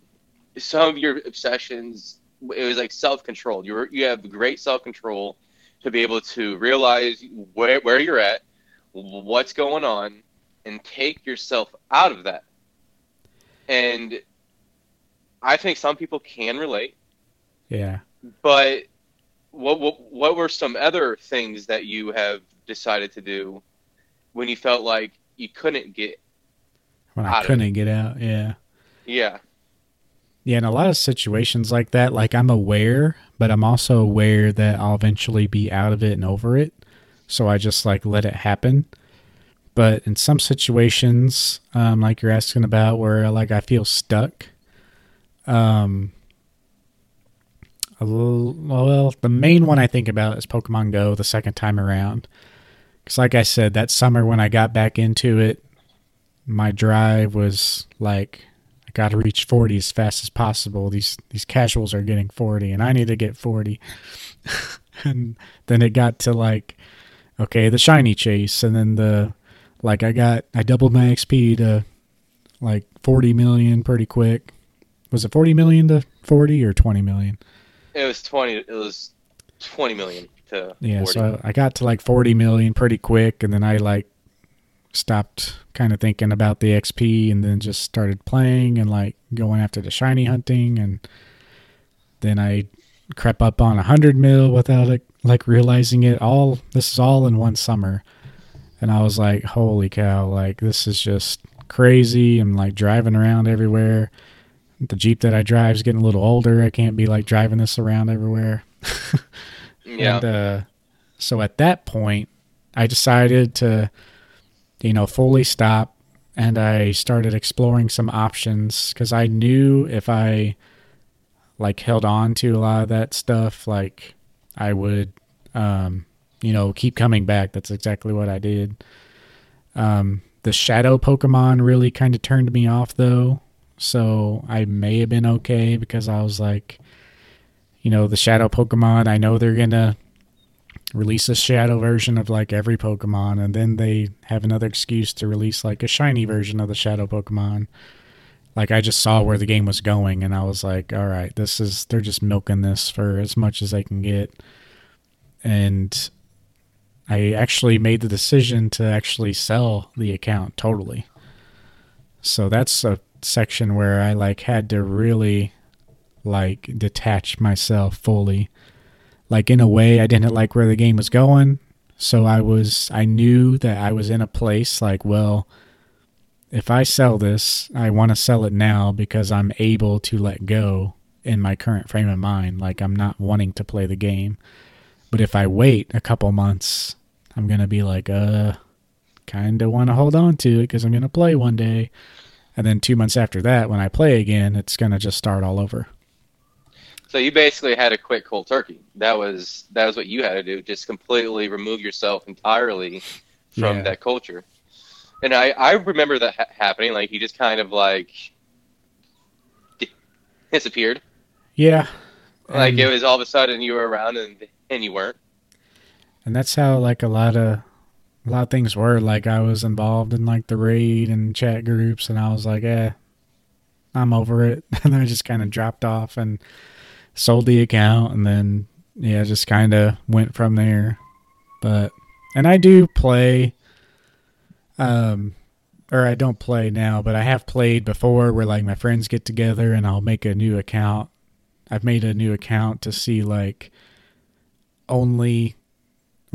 some of your obsessions it was like self-control you were, you have great self-control to be able to realize where, where you're at what's going on and take yourself out of that and i think some people can relate yeah but what, what what were some other things that you have decided to do when you felt like you couldn't get when I couldn't get out yeah yeah yeah, in a lot of situations like that, like I'm aware, but I'm also aware that I'll eventually be out of it and over it. So I just like let it happen. But in some situations, um, like you're asking about, where like I feel stuck, um, well, the main one I think about is Pokemon Go the second time around. Because, like I said, that summer when I got back into it, my drive was like I got to reach 40 as fast as possible. These these casuals are getting 40 and I need to get 40. and then it got to like okay, the shiny chase and then the like I got I doubled my XP to like 40 million pretty quick. Was it 40 million to 40 or 20 million? It was 20 it was 20 million to Yeah, 40. so I got to like 40 million pretty quick and then I like stopped kind of thinking about the XP and then just started playing and like going after the shiny hunting and then I crept up on a hundred mil without it, like realizing it all. This is all in one summer, and I was like, "Holy cow! Like this is just crazy." I'm like driving around everywhere. The Jeep that I drive is getting a little older. I can't be like driving this around everywhere. Yeah. And uh, so at that point, I decided to, you know, fully stop and I started exploring some options because I knew if I like held on to a lot of that stuff, like I would, um, you know, keep coming back. That's exactly what I did. Um, the shadow Pokemon really kind of turned me off though. So I may have been okay because I was like, you know, the shadow Pokemon, I know they're going to release a shadow version of like every Pokemon, and then they have another excuse to release like a shiny version of the shadow Pokemon. Like I just saw where the game was going, and I was like, all right, this is, they're just milking this for as much as they can get. And I actually made the decision to actually sell the account totally. So that's a section where I like had to really like detach myself fully. Like in a way I didn't like where the game was going, so I was I knew that I was in a place like, well, if I sell this, I want to sell it now because I'm able to let go in my current frame of mind. Like I'm not wanting to play the game. But if I wait a couple months, I'm going to be like, uh, kind of want to hold on to it because I'm going to play one day. And then two months after that, when I play again, it's going to just start all over. So you basically had to quit cold turkey. That was that was what you had to do. Just completely remove yourself entirely from Yeah. that culture. And I I remember that ha- happening. Like he just kind of like disappeared. Yeah. Like and, it was all of a sudden you were around and and you weren't. and that's how like a lot of a lot of things were. Like I was involved in like the raid and chat groups, and I was like, eh, I'm over it. And then I just kind of dropped off and sold the account, and then yeah, just kind of went from there. But and I do play, um, or I don't play now, but I have played before where like my friends get together and I'll make a new account. I've made a new account to see like only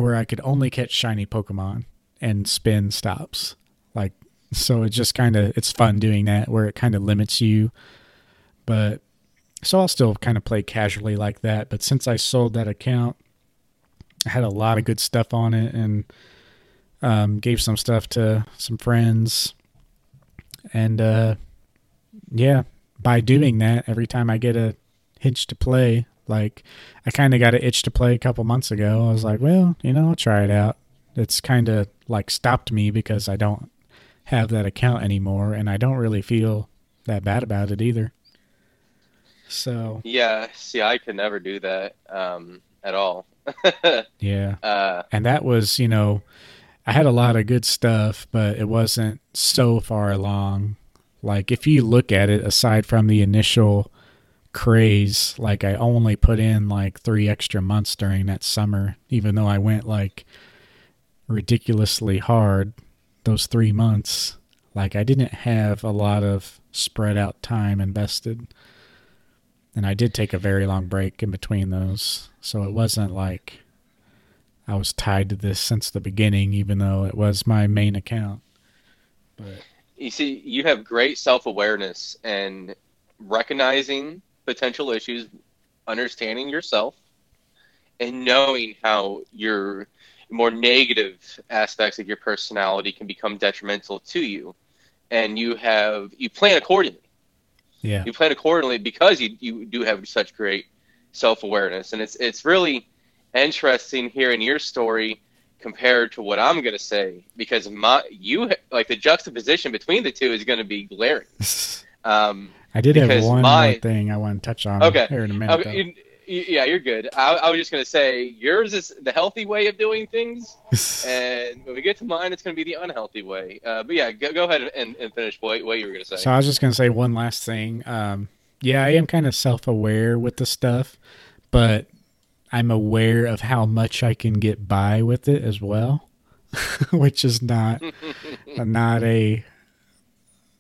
where I could only catch shiny Pokemon and spin stops. Like so it just kind of it's fun doing that where it kind of limits you. But so I'll still kind of play casually like that, but since I sold that account, I had a lot of good stuff on it and um, gave some stuff to some friends. And uh, yeah, by doing that, every time I get a hitch to play, like I kind of got an itch to play a couple months ago. I was like, well, you know, I'll try it out. It's kind of like stopped me because I don't have that account anymore and I don't really feel that bad about it either. So, Yeah. See, I could never do that um, at all. yeah. uh, And that was, you know, I had a lot of good stuff, but it wasn't so far along. Like, if you look at it, aside from the initial craze, like, I only put in like three extra months during that summer, even though I went like ridiculously hard those three months. Like, I didn't have a lot of spread out time invested. And I did take a very long break in between those. So it wasn't like I was tied to this since the beginning, even though it was my main account. But you see, you have great self awareness and recognizing potential issues, understanding yourself, and knowing how your more negative aspects of your personality can become detrimental to you. And you have you plan accordingly. yeah, You plan accordingly because you, you do have such great self awareness. And it's it's really interesting hearing your story compared to what I'm going to say because my you like the juxtaposition between the two is going to be glaring. Um, I did have one my- more thing I want to touch on Okay. here in a I minute. mean, yeah, you're good. I, I was just going to say yours is the healthy way of doing things, and when we get to mine, it's going to be the unhealthy way. Uh, but yeah, go, go ahead and, and finish what, what you were going to say. so I was just gonna say one last thing. Um, yeah, I am kind of self-aware with the stuff, but I'm aware of how much I can get by with it as well, which is not not a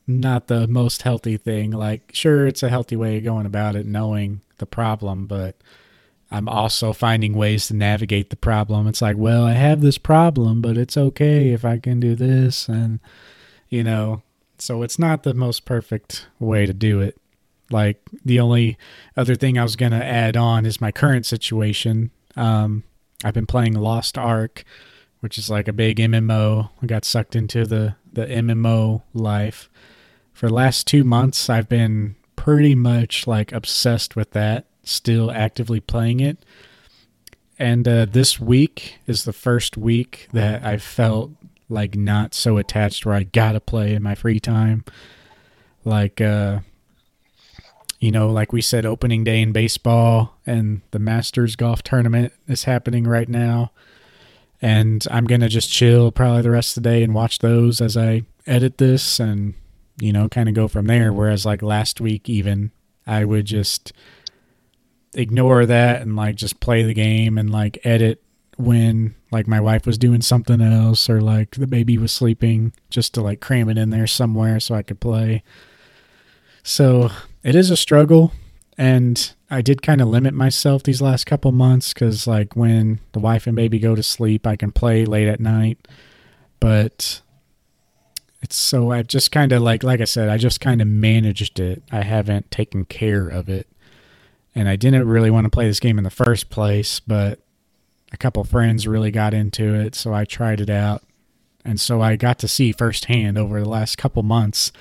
not the most healthy thing. Like, sure, it's a healthy way of going about it, knowing the problem, but I'm also finding ways to navigate the problem. It's like, well, I have this problem, but it's okay if I can do this, and you know, so it's not the most perfect way to do it. Like the only other thing I was gonna add on is my current situation. Um, I've been playing Lost Ark, which is like a big MMO. I got sucked into the the MMO life. For the last two months, I've been pretty much like obsessed with that. Still actively playing it. And uh, this week is the first week that I felt like not so attached where I gotta play in my free time. Like, uh, you know, like we said, opening day in baseball and the Masters golf tournament is happening right now. And I'm going to just chill probably the rest of the day and watch those as I edit this and, you know, kind of go from there. Whereas, like last week, even, I would just ignore that and like just play the game and like edit when like my wife was doing something else or like the baby was sleeping just to like cram it in there somewhere so I could play. So it is a struggle and I did kind of limit myself these last couple months cuz like when the wife and baby go to sleep I can play late at night but it's so I've just kind of like like I said I just kind of managed it. I haven't taken care of it. And I didn't really want to play this game in the first place but a couple friends really got into it so I tried it out. And so I got to see firsthand over the last couple months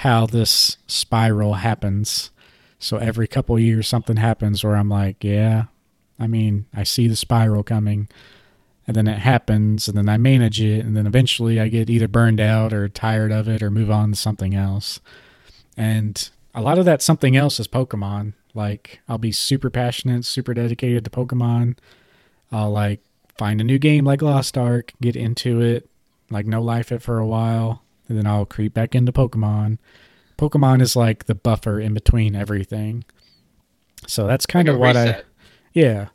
how this spiral happens. So every couple years something happens where I'm like, yeah, I mean, I see the spiral coming and then it happens and then I manage it and then eventually I get either burned out or tired of it or move on to something else. And a lot of that something else is Pokemon. Like I'll be super passionate, super dedicated to Pokemon. I'll like find a new game like Lost Ark, get into it, like no life it for a while, and then I'll creep back into Pokemon. Pokemon is like the buffer in between everything. So that's kind Like of what I yeah.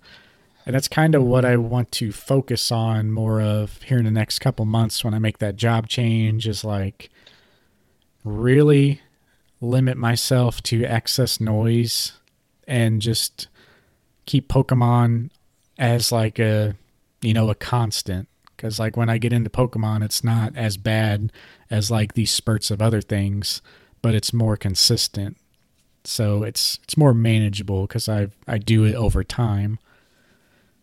And that's kind of mm-hmm. what I want to focus on more of here in the next couple months when I make that job change is like really limit myself to excess noise and just keep Pokemon as like a you know a constant. Because like when I get into Pokemon it's not as bad as like these spurts of other things but it's more consistent. So it's it's more manageable because I I do it over time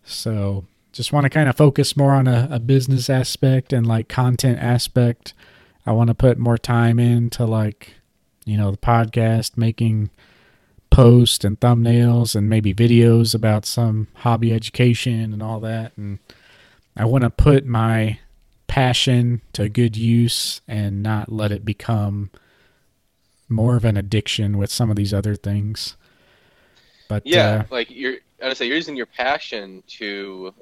so just want to kind of focus more on a, a business aspect and like content aspect I want to put more time into like you know the podcast making posts and thumbnails and maybe videos about some hobby education and all that and I want to put my passion to good use and not let it become more of an addiction with some of these other things. But Yeah, uh, like you're, I say you're using your passion to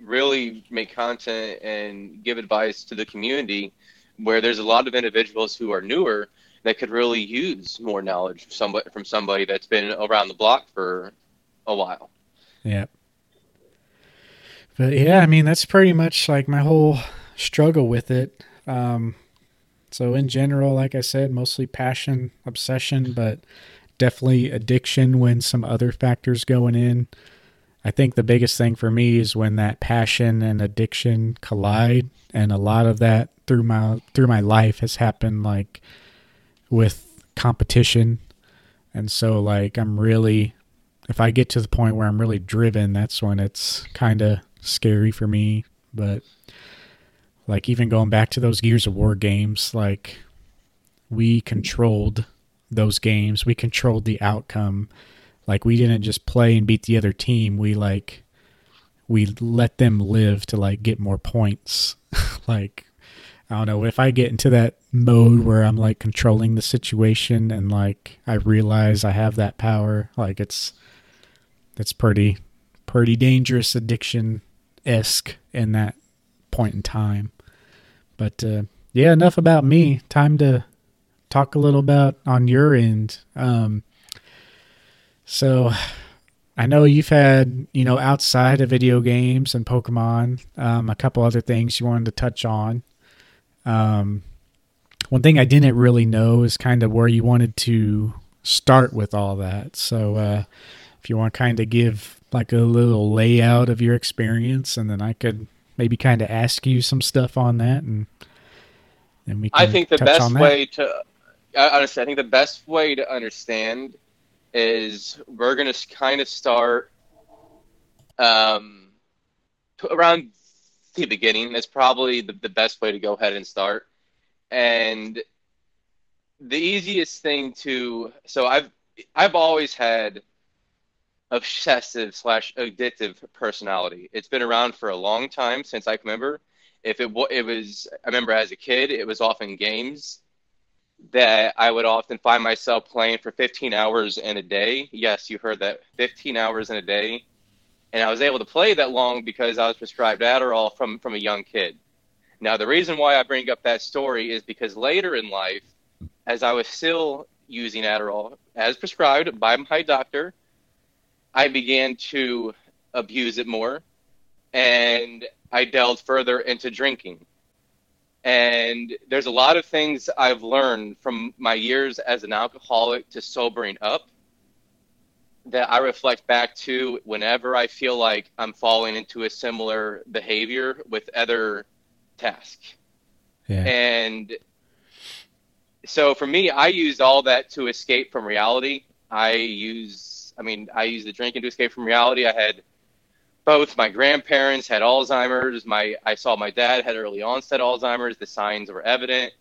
really make content and give advice to the community, where there's a lot of individuals who are newer that could really use more knowledge from somebody from somebody that's been around the block for a while. yeah. But yeah, I mean that's pretty much like my whole struggle with it. Um, so in general, like I said, mostly passion, obsession, but definitely addiction when some other factors going in. I think the biggest thing for me is when that passion and addiction collide, and a lot of that through my through my life has happened like with competition, and so like I'm really, if I get to the point where I'm really driven, that's when it's kind of scary for me. But like even going back to those Gears of War games, like we controlled those games, we controlled the outcome like we didn't just play and beat the other team. We like we let them live to like get more points. like I don't know if I get into that mode where I'm like controlling the situation and like I realize I have that power. Like it's it's pretty pretty dangerous addiction esque in that point in time. But uh, yeah, enough about me. Time to talk a little about on your end. Um, so I know you've had, you know, outside of video games and Pokemon, um, a couple other things you wanted to touch on. Um, one thing I didn't really know is kind of where you wanted to start with all that. So, uh, if you want to kind of give like a little layout of your experience, and then I could maybe kind of ask you some stuff on that, and then we. I think the best way to, honestly, I think the best way to understand is we're going to kind of start um, around the beginning. That's probably the, the best way to go ahead and start. And the easiest thing to so I've I've always had obsessive slash addictive personality. It's been around for a long time since I can remember. If it it was I remember as a kid, it was often games that I would often find myself playing for 15 hours in a day. Yes, you heard that 15 hours in a day. And I was able to play that long because I was prescribed Adderall from, from a young kid. Now, the reason why I bring up that story is because later in life, as I was still using Adderall as prescribed by my doctor, I began to abuse it more and I delved further into drinking. And there's a lot of things I've learned from my years as an alcoholic to sobering up that I reflect back to whenever I feel like I'm falling into a similar behavior with other tasks. Yeah. And so for me, I used all that to escape from reality. I use, I mean, I used the drinking to escape from reality. I had both my grandparents had Alzheimer's. My I saw my dad had early onset Alzheimer's. The signs were evident.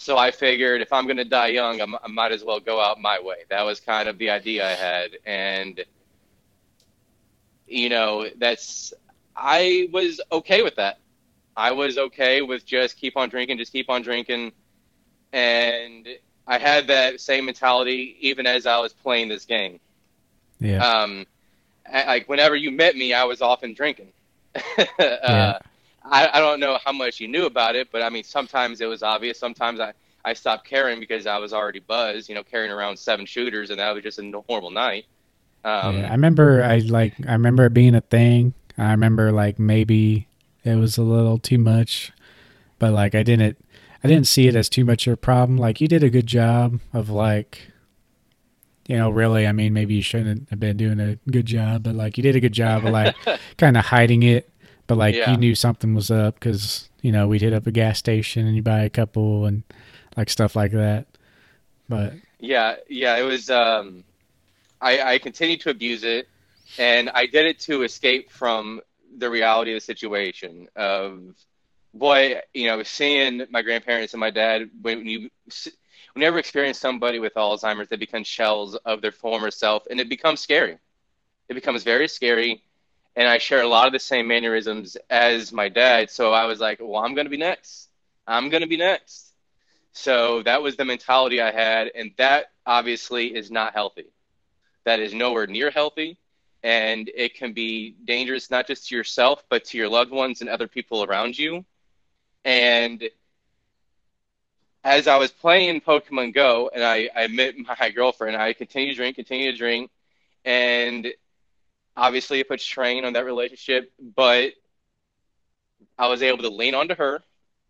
So I figured if I'm going to die young, I'm, i might as well go out my way. That was kind of the idea I had. And, you know, that's, I was okay with that. I was okay with just keep on drinking, just keep on drinking. And I had that same mentality even as I was playing this game. Yeah. Um, like whenever you met me, I was often drinking. uh, yeah. I, I don't know how much you knew about it, but I mean, sometimes it was obvious. Sometimes I, I stopped caring because I was already buzzed, you know, carrying around seven shooters, and that was just a normal night. Um, yeah, I remember I like I remember it being a thing. I remember like maybe it was a little too much, but like I didn't I didn't see it as too much of a problem. Like you did a good job of like you know, really, I mean, maybe you shouldn't have been doing a good job, but like you did a good job of like kind of hiding it but like yeah. you knew something was up because you know we'd hit up a gas station and you buy a couple and like stuff like that. But yeah, yeah, it was. Um, I, I continued to abuse it, and I did it to escape from the reality of the situation. Of boy, you know, seeing my grandparents and my dad when you whenever experience somebody with Alzheimer's, they become shells of their former self, and it becomes scary. It becomes very scary and I share a lot of the same mannerisms as my dad. So I was like, well, I'm going to be next. I'm going to be next. So that was the mentality I had. And that obviously is not healthy. That is nowhere near healthy. And it can be dangerous, not just to yourself, but to your loved ones and other people around you. And as I was playing Pokemon Go and I, I met my girlfriend, I continued to drink, continued to drink. And obviously it puts strain on that relationship, but I was able to lean onto her.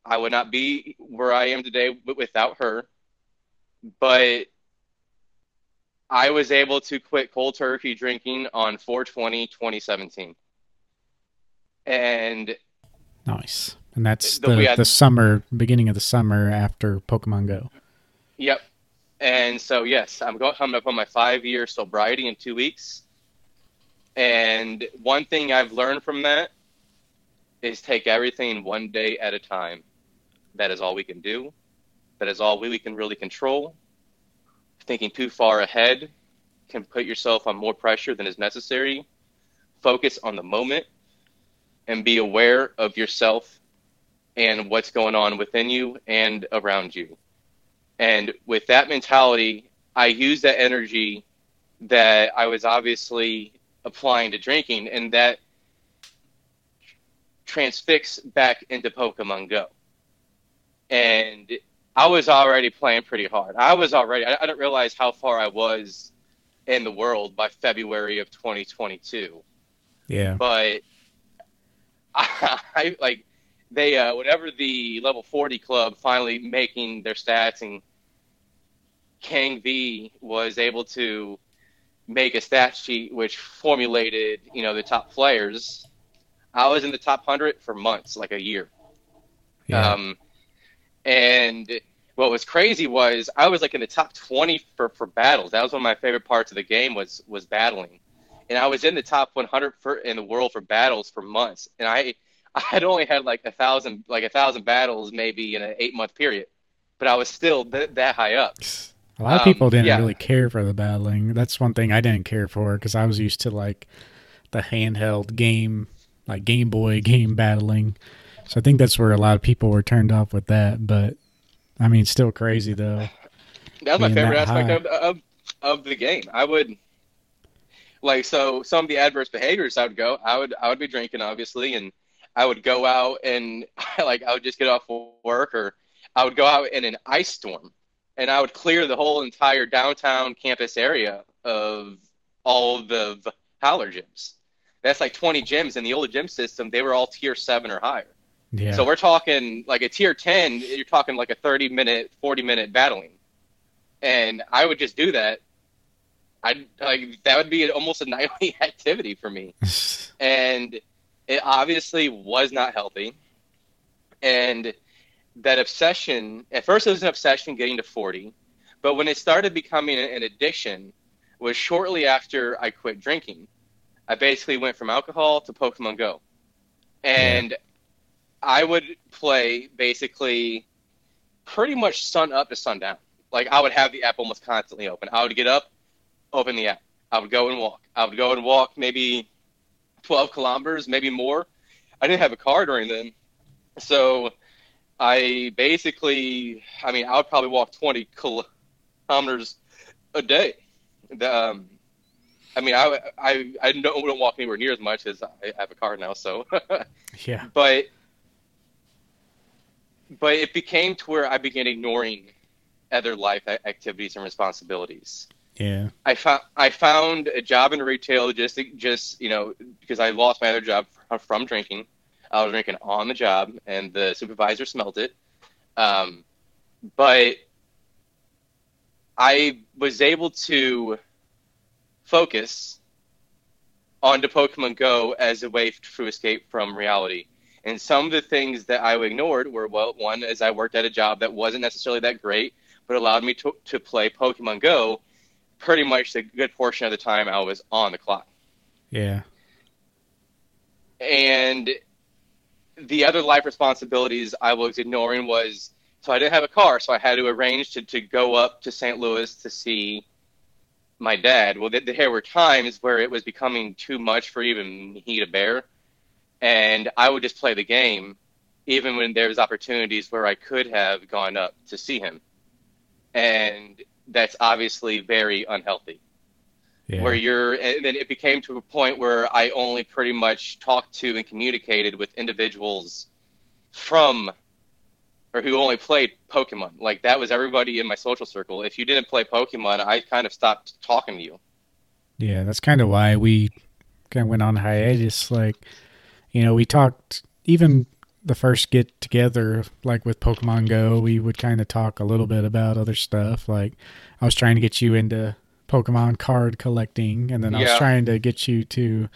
I would not be where I am today without her, but I was able to quit cold turkey drinking on 420 2017. And nice. And that's the, the, the summer, beginning of the summer after Pokemon Go. Yep. And so, yes, I'm going, coming up on my five year sobriety in two weeks. And one thing I've learned from that is take everything one day at a time. That is all we can do. That is all we, we can really control. Thinking too far ahead can put yourself on more pressure than is necessary. Focus on the moment and be aware of yourself and what's going on within you and around you. And with that mentality, I use that energy that I was obviously applying to drinking, and that transfix back into Pokemon Go. And I was already playing pretty hard. I was already, I, I didn't realize how far I was in the world by February of 2022. Yeah. But I, I like, they uh, whenever the level 40 club finally making their stats and Kang V was able to make a stat sheet which formulated, you know, the top players. I was in the top 100 for months, like a year. Yeah. Um, and what was crazy was I was like in the top 20 for, for battles. That was one of my favorite parts of the game was was battling. And I was in the top 100 for, in the world for battles for months. And I I had only had like a thousand like a thousand battles maybe in an eight month period, but I was still th- that high up. A lot of Um, people didn't yeah. really care for the battling. That's one thing I didn't care for because I was used to like the handheld game, like Game Boy game battling. So I think that's where a lot of people were turned off with that. But I mean, still crazy though. That was my favorite aspect of, of of the game. I would like so some of the adverse behaviors I would go. I would I would be drinking obviously, and I would go out and like I would just get off work, or I would go out in an ice storm, and I would clear the whole entire downtown campus area of all of the Howler gyms. That's like 20 gyms in the old gym system. They were all tier seven or higher. Yeah. So we're talking like a tier 10, you're talking like a 30 minute, 40 minute battling. And I would just do that. I like that would be almost a nightly activity for me. And it obviously was not healthy. And that obsession, at first it was an obsession getting to 40, but when it started becoming an addiction was shortly after I quit drinking. I basically went from alcohol to Pokemon Go. And I would play basically pretty much sun up to sundown. Like I would have the app almost constantly open. I would get up, open the app. I would go and walk. I would go and walk maybe 12 kilometers, maybe more. I didn't have a car during then. So I basically, I mean, I would probably walk 20 kilometers a day. The, um, I mean, I, I, I don't, don't walk anywhere near as much as I have a car now. So, yeah. but but it became to where I began ignoring other life activities and responsibilities. Yeah. I found I found a job in retail just just you know because I lost my other job from, drinking. I was drinking on the job, and the supervisor smelled it. Um, but I was able to focus onto Pokemon Go as a way to escape from reality. And some of the things that I ignored were well, one is I worked at a job that wasn't necessarily that great, but allowed me to, to play Pokemon Go pretty much the good portion of the time I was on the clock. Yeah. And the other life responsibilities I was ignoring was so I didn't have a car, so I had to arrange to, to go up to St. Louis to see my dad. Well, th- there were times where it was becoming too much for even he to bear, and I would just play the game, even when there was opportunities where I could have gone up to see him, and that's obviously very unhealthy Yeah. where you're and then it became to a point where I only pretty much talked to and communicated with individuals from or who only played Pokemon. Like that was everybody in my social circle. If you didn't play Pokemon, I kind of stopped talking to you. Yeah, that's kind of why we kind of went on hiatus. Like, you know, we talked even the first get together, like with Pokemon Go, we would kind of talk a little bit about other stuff. Like, I was trying to get you into Pokemon card collecting, and then I was trying to get you to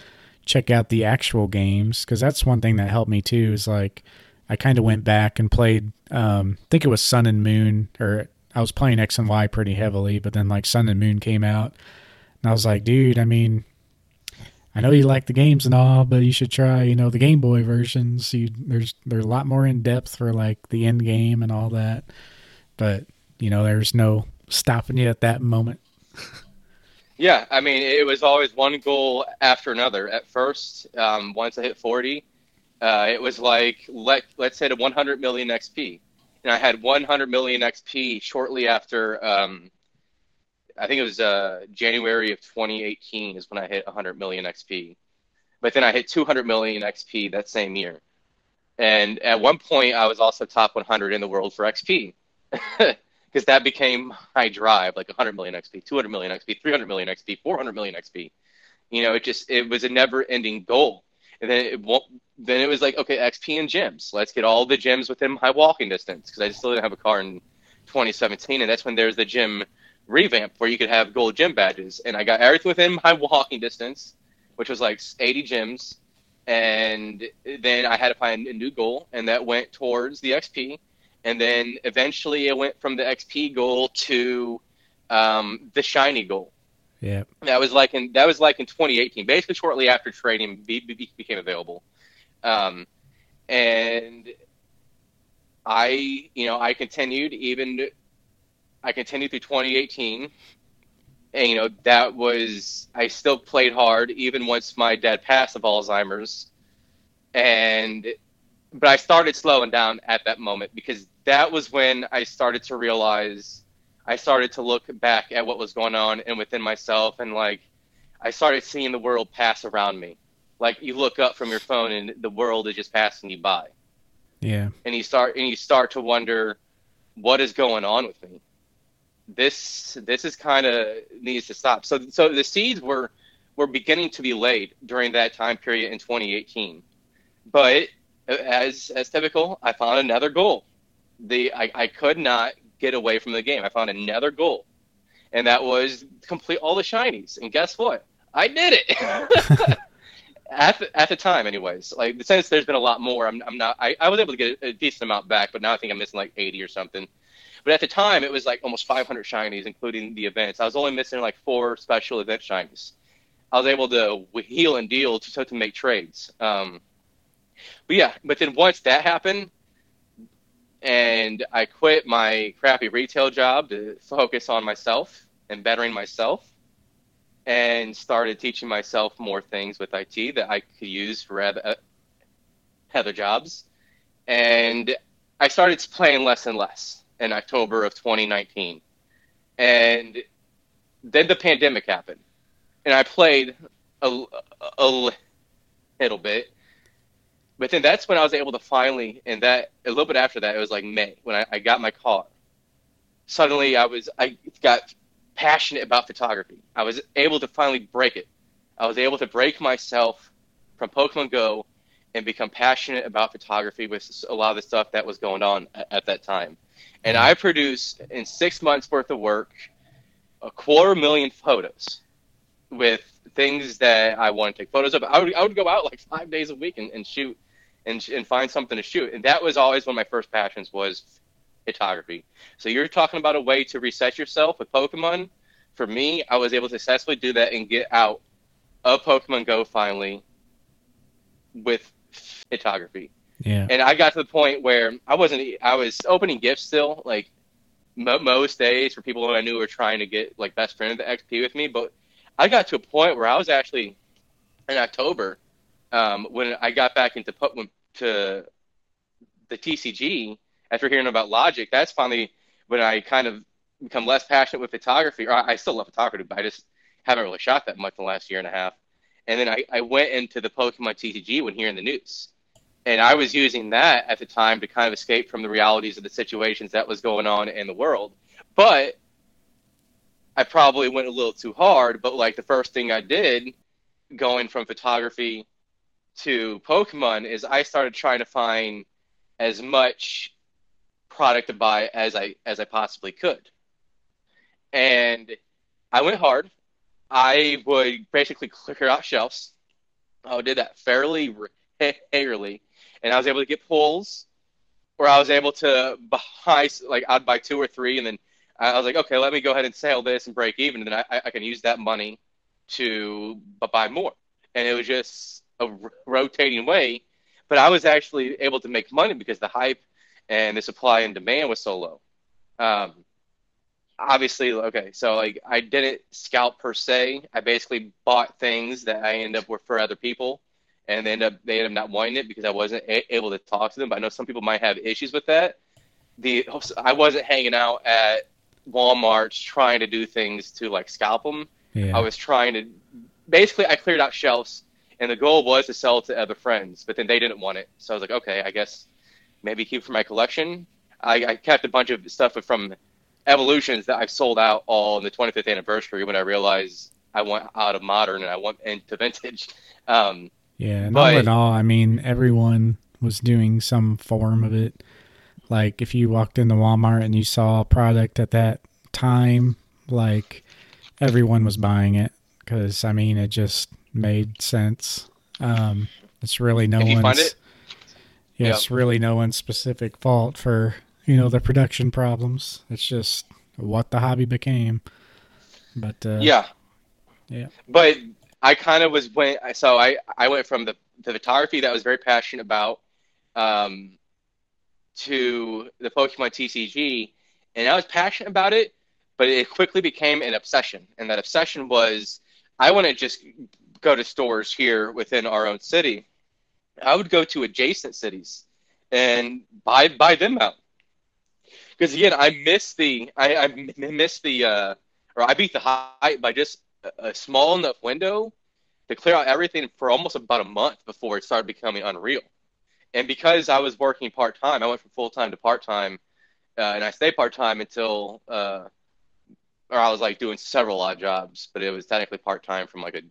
check out the actual games because that's one thing that helped me too. Is like, I kind of went back and played. Um, I think it was Sun and Moon, or I was playing X and Y pretty heavily, but then like Sun and Moon came out. And I was like, dude, I mean, I know you like the games and all, but you should try, you know, the Game Boy versions. You there's they're a lot more in depth for like the end game and all that. But you know, there's no stopping you at that moment. Yeah, I mean, it was always one goal after another. At first, um, once I hit 40, uh, it was like let let's hit a 100 million XP, and I had 100 million XP shortly after. Um, I think it was uh, January of 2018 is when I hit 100 million XP, but then I hit 200 million XP that same year, and at one point I was also top 100 in the world for XP. because that became my drive, like 100 million XP, 200 million XP, 300 million XP, 400 million XP. You know, it just it was a never-ending goal. And then it, won't, then it was like, okay, XP and gyms. Let's get all the gyms within my walking distance because I still didn't have a car in 2017, and that's when there's the gym revamp where you could have gold gym badges, and I got everything within my walking distance, which was like 80 gyms, and then I had to find a new goal, and that went towards the XP, and then eventually it went from the XP goal to um, the shiny goal. Yeah, that was like in that was like in 2018, basically shortly after trading be, be, became available, um, and I, you know, I continued even I continued through 2018. And, you know, that was, I still played hard even once my dad passed of Alzheimer's. And, but I started slowing down at that moment because that was when I started to realize, I started to look back at what was going on and within myself. And like, I started seeing the world pass around me. Like you look up from your phone and the world is just passing you by. Yeah. And you start, and you start to wonder, what is going on with me? This this is kind of needs to stop. So so the seeds were were beginning to be laid during that time period in 2018, but as as typical, I found another goal. The I, I could not get away from the game. I found another goal, and that was complete all the shinies. And guess what? I did it. at the, at the time, anyways. Like since there's been a lot more, I'm I'm not. I, I was able to get a decent amount back, but now I think I'm missing like 80 or something. But at the time, it was like almost 500 shinies, including the events. I was only missing like four special event shinies. I was able to heal and deal to, to make trades. Um, but yeah, but then once that happened, and I quit my crappy retail job to focus on myself and bettering myself, and started teaching myself more things with IT that I could use for other, other jobs. And I started playing less and less in October of 2019. And then the pandemic happened. And I played a, a little bit. But then that's when I was able to finally, and that a little bit after that, it was like May when I, I got my car. Suddenly, I was I got passionate about photography. I was able to finally break it. I was able to break myself from Pokemon Go and become passionate about photography with a lot of the stuff that was going on at, at that time and mm-hmm. I produce in six months worth of work a quarter million photos with things that I want to take photos of. I would, I would go out like five days a week and, and shoot and, and find something to shoot. And that was always one of my first passions was photography. So you're talking about a way to reset yourself with Pokemon. For me, I was able to successfully do that and get out of Pokemon Go finally with photography. Yeah. And I got to the point where I wasn't. I was opening gifts still, like mo- most days for people that I knew were trying to get like best friend of the XP with me. But I got to a point where I was actually in October um, when I got back into when, to the TCG after hearing about Logic. That's finally when I kind of become less passionate with photography. Or I, I still love photography, but I just haven't really shot that much in the last year and a half. And then I, I went into the Pokemon TCG when hearing the news and I was using that at the time to kind of escape from the realities of the situations that was going on in the world. But I probably went a little too hard. But like the first thing I did, going from photography to Pokemon, is I started trying to find as much product to buy as I as I possibly could. And I went hard. I would basically clear out shelves. I did that fairly regularly and I was able to get pulls, or I was able to buy like I'd buy two or three, and then I was like, okay, let me go ahead and sell this and break even, and then I, I can use that money to buy more, and it was just a rotating way. But I was actually able to make money because the hype and the supply and demand was so low. Um, obviously, okay, so like I didn't scalp per se. I basically bought things that I ended up with for other people and they end up they end up not wanting it because I wasn't a- able to talk to them. But I know some people might have issues with that. The I wasn't hanging out at Walmart trying to do things to like scalp them. Yeah. I was trying to basically I cleared out shelves, and the goal was to sell to other friends, but then they didn't want it. So I was like, okay, I guess maybe keep for my collection. I, I kept a bunch of stuff from evolutions that I've sold out all in the 25th anniversary when I realized I went out of modern and I went into vintage. Um, Yeah, all But- in all, I mean, everyone was doing some form of it. Like if you walked into Walmart and you saw a product at that time, like everyone was buying it because I mean, it just made sense. Um, it's really no one's. find it- yeah, it's really no one's specific fault for you know the production problems. It's just what the hobby became. But uh, Yeah. Yeah. But I kind of was went so I I went from the the photography that I was very passionate about um to the Pokemon TCG and I was passionate about it, but it quickly became an obsession. And that obsession was I want to just go to stores here within our own city. I would go to adjacent cities and buy buy them out. Because again, I miss the I, I miss the uh, or I beat the hype by just a, small enough window to clear out everything for almost about a month before it started becoming unreal. And because I was working part time, I went from full time to part time, uh, and I stayed part time until, uh, or I was like doing several odd jobs, but it was technically part time from like a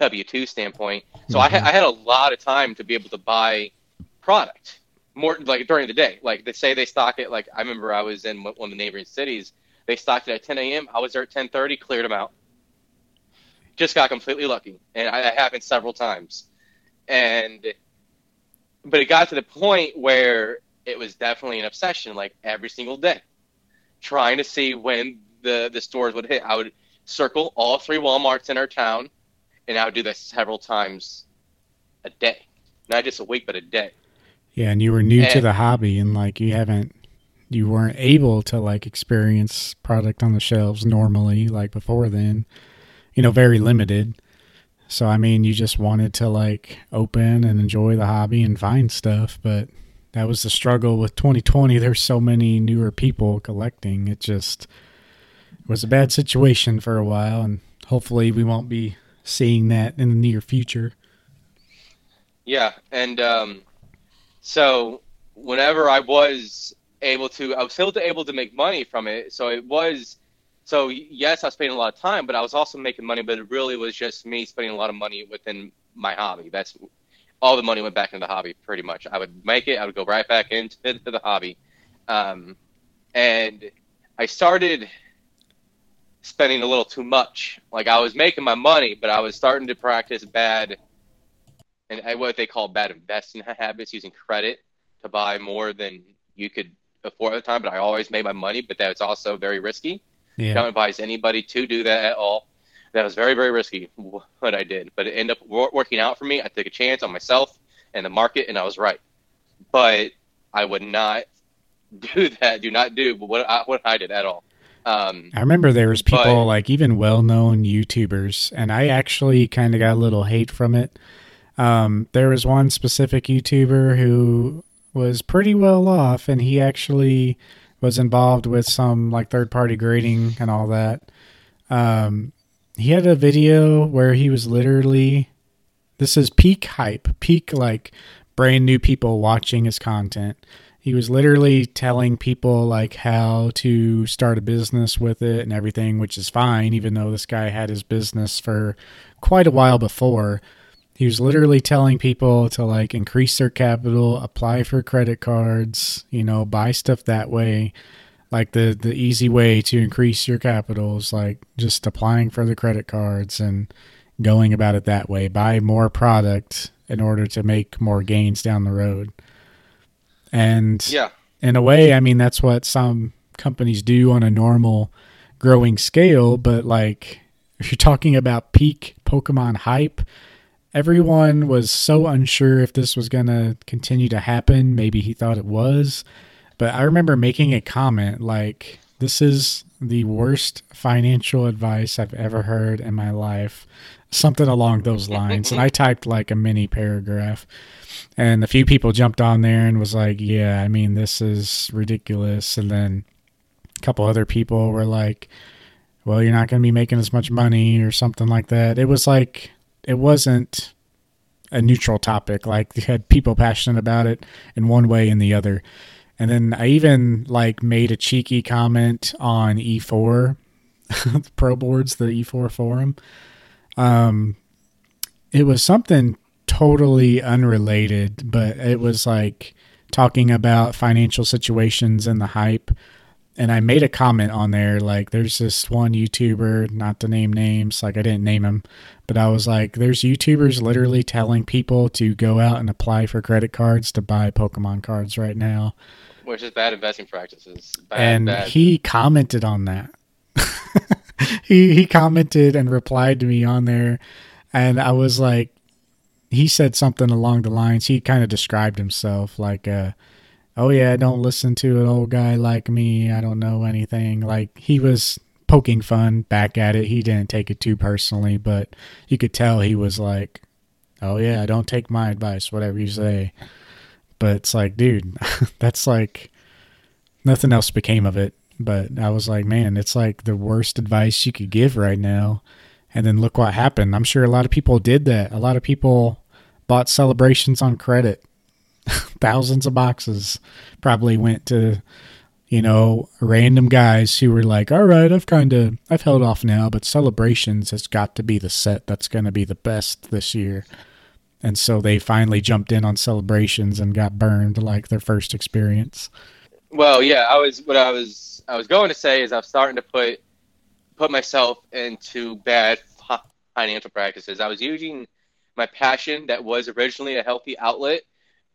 W two standpoint. So I, ha- I had a lot of time to be able to buy product more like during the day. Like they say they stock it. Like I remember I was in one of the neighboring cities. They stocked it at 10 a.m. I was there at 10:30, cleared them out. Just got completely lucky, and I, that happened several times. And but it got to the point where it was definitely an obsession, like every single day, trying to see when the the stores would hit. I would circle all three WalMarts in our town, and I would do this several times a day, not just a week, but a day. Yeah, and you were new to the hobby, and like you haven't, you weren't able to like experience product on the shelves normally, like before then. You know, very limited. So I mean, you just wanted to like open and enjoy the hobby and find stuff, but that was the struggle with 2020. There's so many newer people collecting. It just was a bad situation for a while, and hopefully we won't be seeing that in the near future. Yeah, and um, so whenever I was able to, I was still able to make money from it. So it was, so yes, I was spending a lot of time, but I was also making money. But it really was just me spending a lot of money within my hobby. That's all the money went back into the hobby, pretty much. I would make it, I would go right back into the hobby, um, and I started spending a little too much. Like I was making my money, but I was starting to practice bad and and what they call bad investing habits, using credit to buy more than you could at the time. But I always made my money, but that's also very risky. Yeah. Don't advise anybody to do that at all. That was very, very risky what I did, but it ended up working out for me. I took a chance on myself and the market, and I was right. But I would not do that. Do not do what I, what I did at all. Um, I remember there was people But- like even well-known YouTubers, and I actually kind of got a little hate from it. Um, there was one specific YouTuber who was pretty well off, and he actually was involved with some like third-party grading and all that. Um, he had a video where he was literally, this is peak hype, peak like brand new people watching his content he was literally telling people like how to start a business with it and everything which is fine even though this guy had his business for quite a while before he was literally telling people to like increase their capital apply for credit cards you know buy stuff that way. Like the the easy way to increase your capital is like just applying for the credit cards and going about it that way. Buy more product in order to make more gains down the road. And yeah, in a way, I mean, that's what some companies do on a normal growing scale. But like, if you're talking about peak Pokemon hype, everyone was so unsure if this was going to continue to happen. Maybe he thought it was. But I remember making a comment like, this is the worst financial advice I've ever heard in my life. Something along those lines. and I typed like a mini paragraph. And a few people jumped on there and was like, "Yeah, I mean, this is ridiculous." And then a couple other people were like, "Well, you're not going to be making as much money or something like that." It was like it wasn't a neutral topic. Like you had people passionate about it in one way and the other. And then I even like made a cheeky comment on E4 Pro Boards, the E4 forum. Um it was something totally unrelated, but it was like talking about financial situations and the hype. And I made a comment on there, like, there's this one YouTuber, not to name names, like, I didn't name him, but I was like, there's YouTubers literally telling people to go out and apply for credit cards to buy Pokemon cards right now. Which is bad investing practices. Bad, and bad. he commented on that. he he commented and replied to me on there, and I was like, he said something along the lines. He kind of described himself like, uh, "Oh yeah, don't listen to an old guy like me. I don't know anything." Like he was poking fun back at it. He didn't take it too personally, but you could tell he was like, "Oh yeah, don't take my advice, whatever you say." But it's like, dude, that's like nothing else became of it. But I was like, man, it's like the worst advice you could give right now. And then look what happened. I'm sure a lot of people did that. A lot of people bought celebrations on credit. Thousands of boxes probably went to, you know, random guys who were like, all right, I've kind of, I've held off now, but celebrations has got to be the set that's going to be the best this year. And so they finally jumped in on celebrations and got burned like their first experience. Well, yeah, I was what I was I was going to say is I'm starting to put put myself into bad financial practices. I was using my passion that was originally a healthy outlet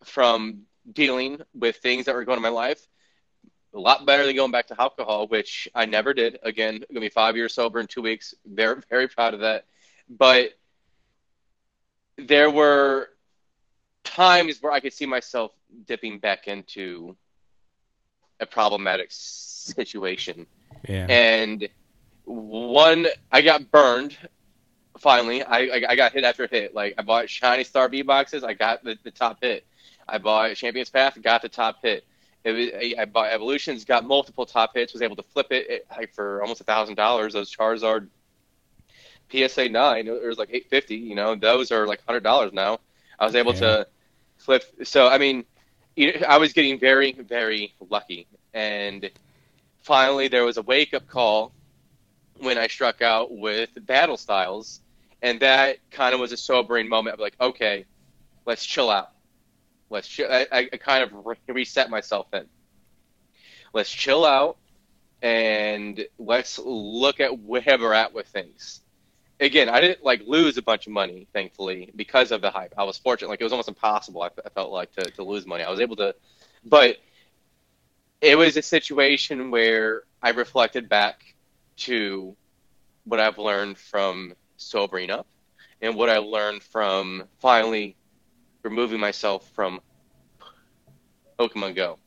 from dealing with things that were going on in my life a lot better than going back to alcohol, which I never did. Again, I'm gonna be five years sober in two weeks. Very, very proud of that. But there were times where I could see myself dipping back into a problematic situation. Yeah. And one, I got burned. Finally, I, I, got hit after hit. Like I bought shiny star V boxes, I got the, the top hit. I bought Champions Path, got the top hit. It was, I bought Evolutions, got multiple top hits, was able to flip it, it like for almost a thousand dollars. Those Charizard PSA nine, it was like eight fifty. You know, those are like hundred dollars now. I was able yeah. to flip. So I mean, I was getting very, very lucky. And finally, there was a wake up call when I struck out with Battle Styles. And that kind of was a sobering moment of like, okay, let's chill out. Let's chill. I, I kind of re- reset myself then. Let's chill out and let's look at where we're at with things again, I didn't like lose a bunch of money, thankfully, because of the hype. I was fortunate; like it was almost impossible. I, I felt like to, to lose money. I was able to, but it was a situation where I reflected back to what I've learned from sobering up and what I learned from finally removing myself from Pokemon Go.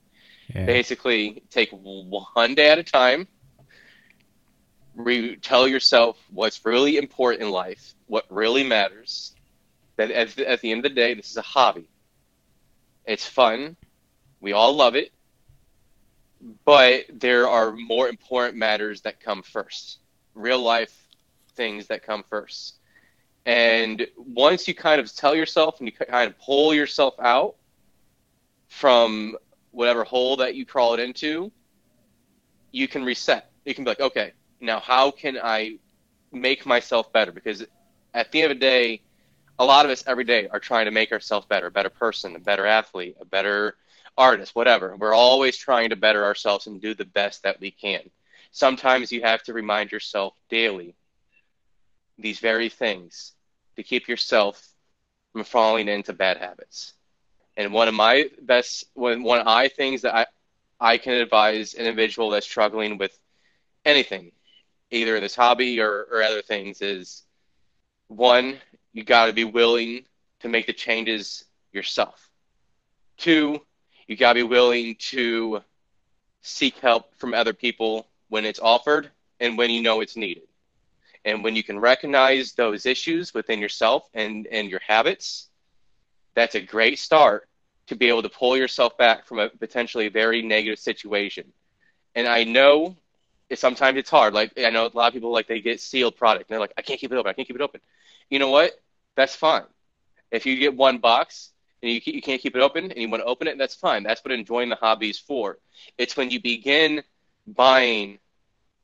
Yeah. Basically, take one day at a time re- tell yourself what's really important in life, what really matters. That at the, at the end of the day, this is a hobby. It's fun. We all love it. But there are more important matters that come first. Real life things that come first. And once you kind of tell yourself and you kind of pull yourself out from whatever hole that you crawled into, you can reset. You can be like, okay, now how can I make myself better? Because at the end of the day, a lot of us every day are trying to make ourselves better, a better person, a better athlete, a better artist, whatever. We're always trying to better ourselves and do the best that we can. Sometimes you have to remind yourself daily these very things to keep yourself from falling into bad habits. And one of my best, one, one of I things that I, I can advise an individual that's struggling with anything, either in this hobby or, or other things is one, you got to be willing to make the changes yourself. Two, you got to be willing to seek help from other people when it's offered and when you know it's needed. And when you can recognize those issues within yourself and, and your habits, that's a great start to be able to pull yourself back from a potentially very negative situation. And I know sometimes it's hard. Like I know a lot of people like they get sealed product and they're like, I can't keep it open. I can't keep it open. You know what? That's fine. If you get one box and you, you can't keep it open and you want to open it, that's fine. That's what enjoying the hobby is for. It's when you begin buying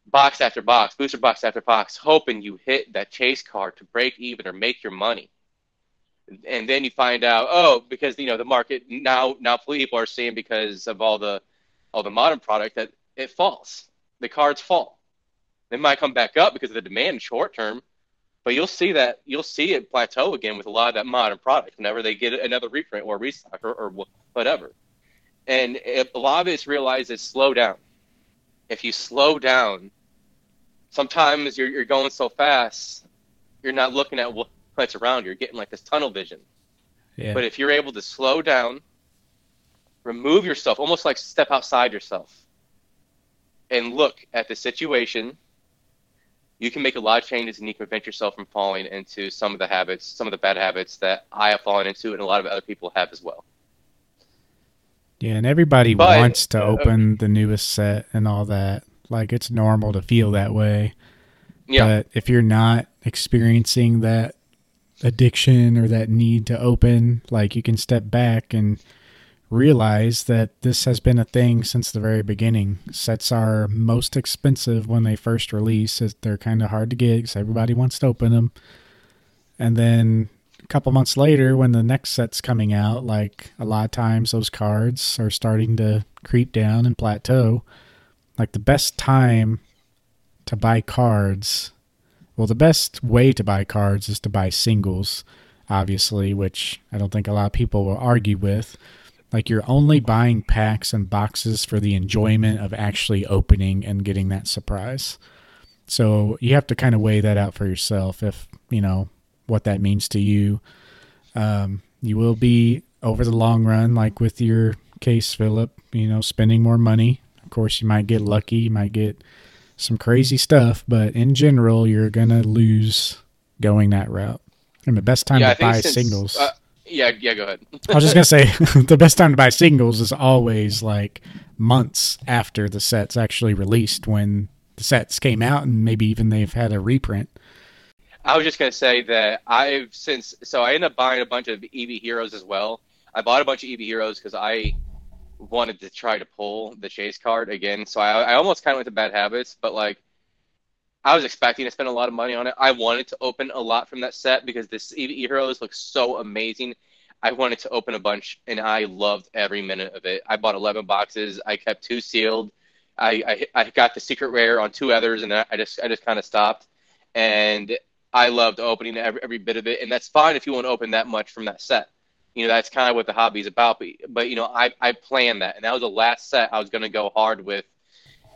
box after box, booster box after box, hoping you hit that chase card to break even or make your money. and then you find out, oh, because you know the market now now people are seeing because of all the all the modern product that it falls. The cards fall. They might come back up because of the demand short term, but you'll see that you'll see it plateau again with a lot of that modern product whenever they get another reprint or restock or, or whatever. And if a lot of it's realized is slow down. If you slow down, sometimes you're, you're going so fast, you're not looking at what's around. You're getting like this tunnel vision. Yeah. But if you're able to slow down, remove yourself, almost like step outside yourself, and look at the situation, you can make a lot of changes and you can prevent yourself from falling into some of the habits, some of the bad habits that I have fallen into and a lot of other people have as well. Yeah, and everybody but, wants to uh, open the newest set and all that. Like it's normal to feel that way. Yeah. But if you're not experiencing that addiction or that need to open, like you can step back and realize that this has been a thing since the very beginning. Sets are most expensive when they first release. They're kind of hard to get because everybody wants to open them. And then a couple months later, when the next set's coming out, like a lot of times those cards are starting to creep down and plateau. Like the best time to buy cards, well, the best way to buy cards is to buy singles, obviously, which I don't think a lot of people will argue with. Like you're only buying packs and boxes for the enjoyment of actually opening and getting that surprise. So you have to kind of weigh that out for yourself if, you know, what that means to you. Um, you will be over the long run, like with your case, Philip, you know, spending more money. Of course, you might get lucky, you might get some crazy stuff, but in general, you're to lose going that route. And the best time yeah, to buy since, singles. Uh, yeah, yeah, go ahead. I was just to say the best time to buy singles is always like months after the set's actually released when the sets came out and maybe even they've had a reprint. I was just gonna say that I've since so I ended up buying a bunch of Eevee Heroes as well. I bought a bunch of Eevee Heroes because I wanted to try to pull the chase card again. So I, I almost kind of went to bad habits, but like I was expecting to spend a lot of money on it. I wanted to open a lot from that set because this Eevee Heroes looks so amazing. I wanted to open a bunch, and I loved every minute of it. I bought 11 boxes. I kept two sealed. I, I, I got the secret rare on two others, and I just I just kind of stopped. And I loved opening every, every bit of it, and that's fine if you want to open that much from that set. You know, that's kind of what the hobby is about. But, but you know, I, I planned that, and that was the last set I was going to go hard with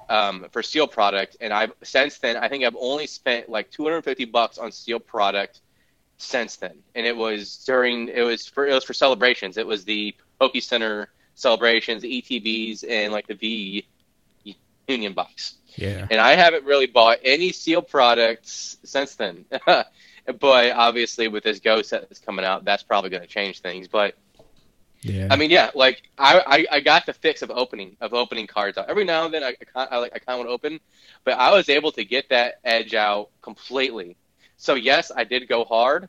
um, for sealed product. And I've since then, I think I've only spent like 250 bucks on sealed product since then, and it was during it was for it was for celebrations. It was the Poke Center celebrations, the ETBs, and like the V Union box. Yeah. And I haven't really bought any sealed products since then. but obviously, with this Go set that's coming out, that's probably going to change things. But yeah. I mean, yeah, like I, I, I, got the fix of opening of opening cards out. Every now and then, I, I, I like I kind of want to open, but I was able to get that edge out completely. So yes, I did go hard,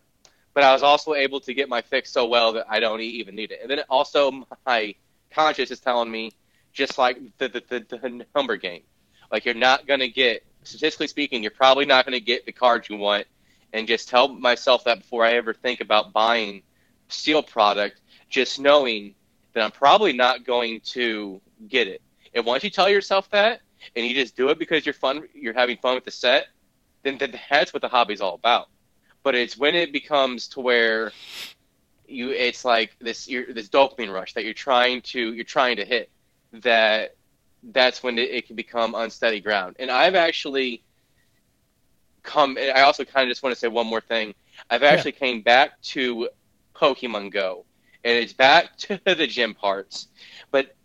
but I was also able to get my fix so well that I don't even need it. And then also my conscience is telling me, just like the the, the, the number game, like you're not going to get, statistically speaking, you're probably not going to get the cards you want. And just tell myself that before I ever think about buying sealed product, just knowing that I'm probably not going to get it. And once you tell yourself that, and you just do it because you're fun, you're having fun with the set, then, then that's what the hobby's all about. But it's when it becomes to where you, it's like this, this dopamine rush that you're trying to, you're trying to hit that that's when it, it can become unsteady ground. And I've actually come. I also kind of just want to say one more thing. I've actually yeah. came back to Pokemon Go, and it's back to the gym parts. But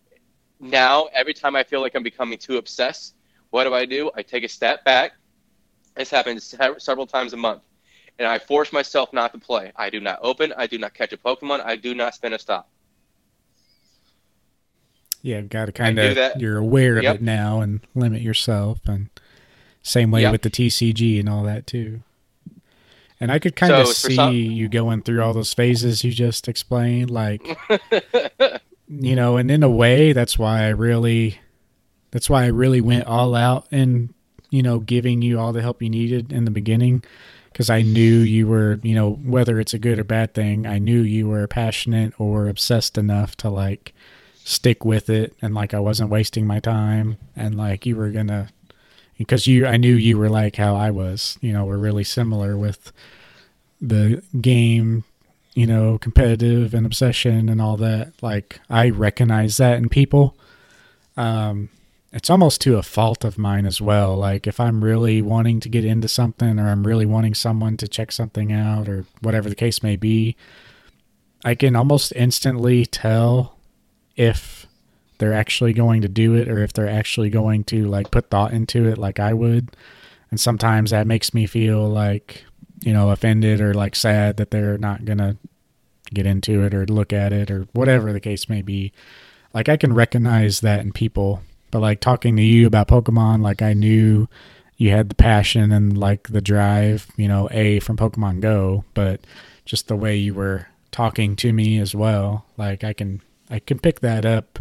now, every time I feel like I'm becoming too obsessed, what do I do? I take a step back. This happens several times a month. And I force myself not to play. I do not open. I do not catch a Pokemon. I do not spin a stop. Yeah, got to kind of you're aware yep. of it now and limit yourself, and same way yep. with the TCG and all that too. And I could kind of see some... you going through all those phases you just explained, like you know, and in a way, that's why I really, that's why I really went all out and you know, giving you all the help you needed in the beginning, because I knew you were, you know, whether it's a good or bad thing, I knew you were passionate or obsessed enough to like stick with it and like I wasn't wasting my time and like you were gonna because you I knew you were like how I was, you know, we're really similar with the game, you know, competitive and obsession and all that. Like I recognize that in people. Um it's almost to a fault of mine as well. Like if I'm really wanting to get into something or I'm really wanting someone to check something out or whatever the case may be, I can almost instantly tell if they're actually going to do it or if they're actually going to like put thought into it like I would. And sometimes that makes me feel like, you know, offended or like sad that they're not going to get into it or look at it or whatever the case may be. Like I can recognize that in people but like talking to you about Pokemon, like I knew you had the passion and like the drive, you know, A from Pokemon Go, but just the way you were talking to me as well, like I can I can pick that up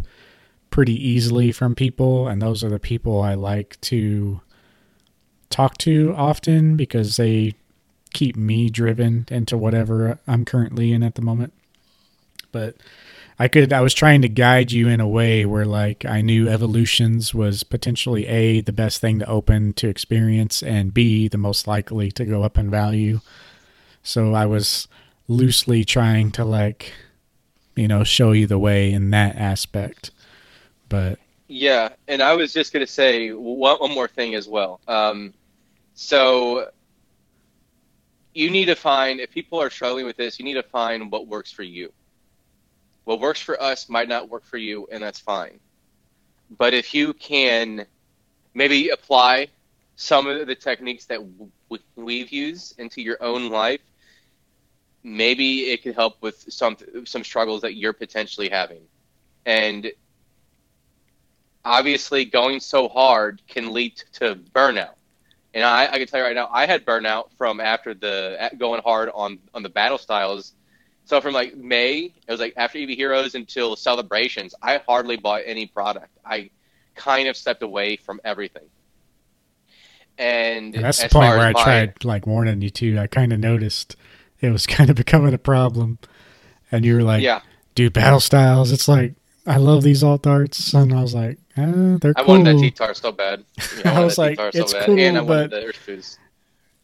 pretty easily from people and those are the people I like to talk to often because they keep me driven into whatever I'm currently in at the moment. But I could I was trying to guide you in a way where like I knew evolutions was potentially A the best thing to open to experience and B the most likely to go up in value. So I was loosely trying to like you know show you the way in that aspect. But yeah, and I was just going to say one, one more thing as well. Um, so you need to find if people are struggling with this, you need to find what works for you what works for us might not work for you, and that's fine. But if you can maybe apply some of the techniques that we've used into your own life, maybe it could help with some some struggles that you're potentially having. And obviously, going so hard can lead to burnout. And I, I can tell you right now, I had burnout from after the going hard on on the battle styles so from like May, it was like after Eevee Heroes until celebrations, I hardly bought any product. I kind of stepped away from everything. And, and that's the point where I tried like warning you too. I kind of noticed it was kind of becoming a problem, and you were like, "Yeah, dude, battle styles." It's like I love these alt arts, and I was like, eh, "They're I cool." I wanted that T-Tar so bad. Yeah, I, I was like, "It's so cool," and I but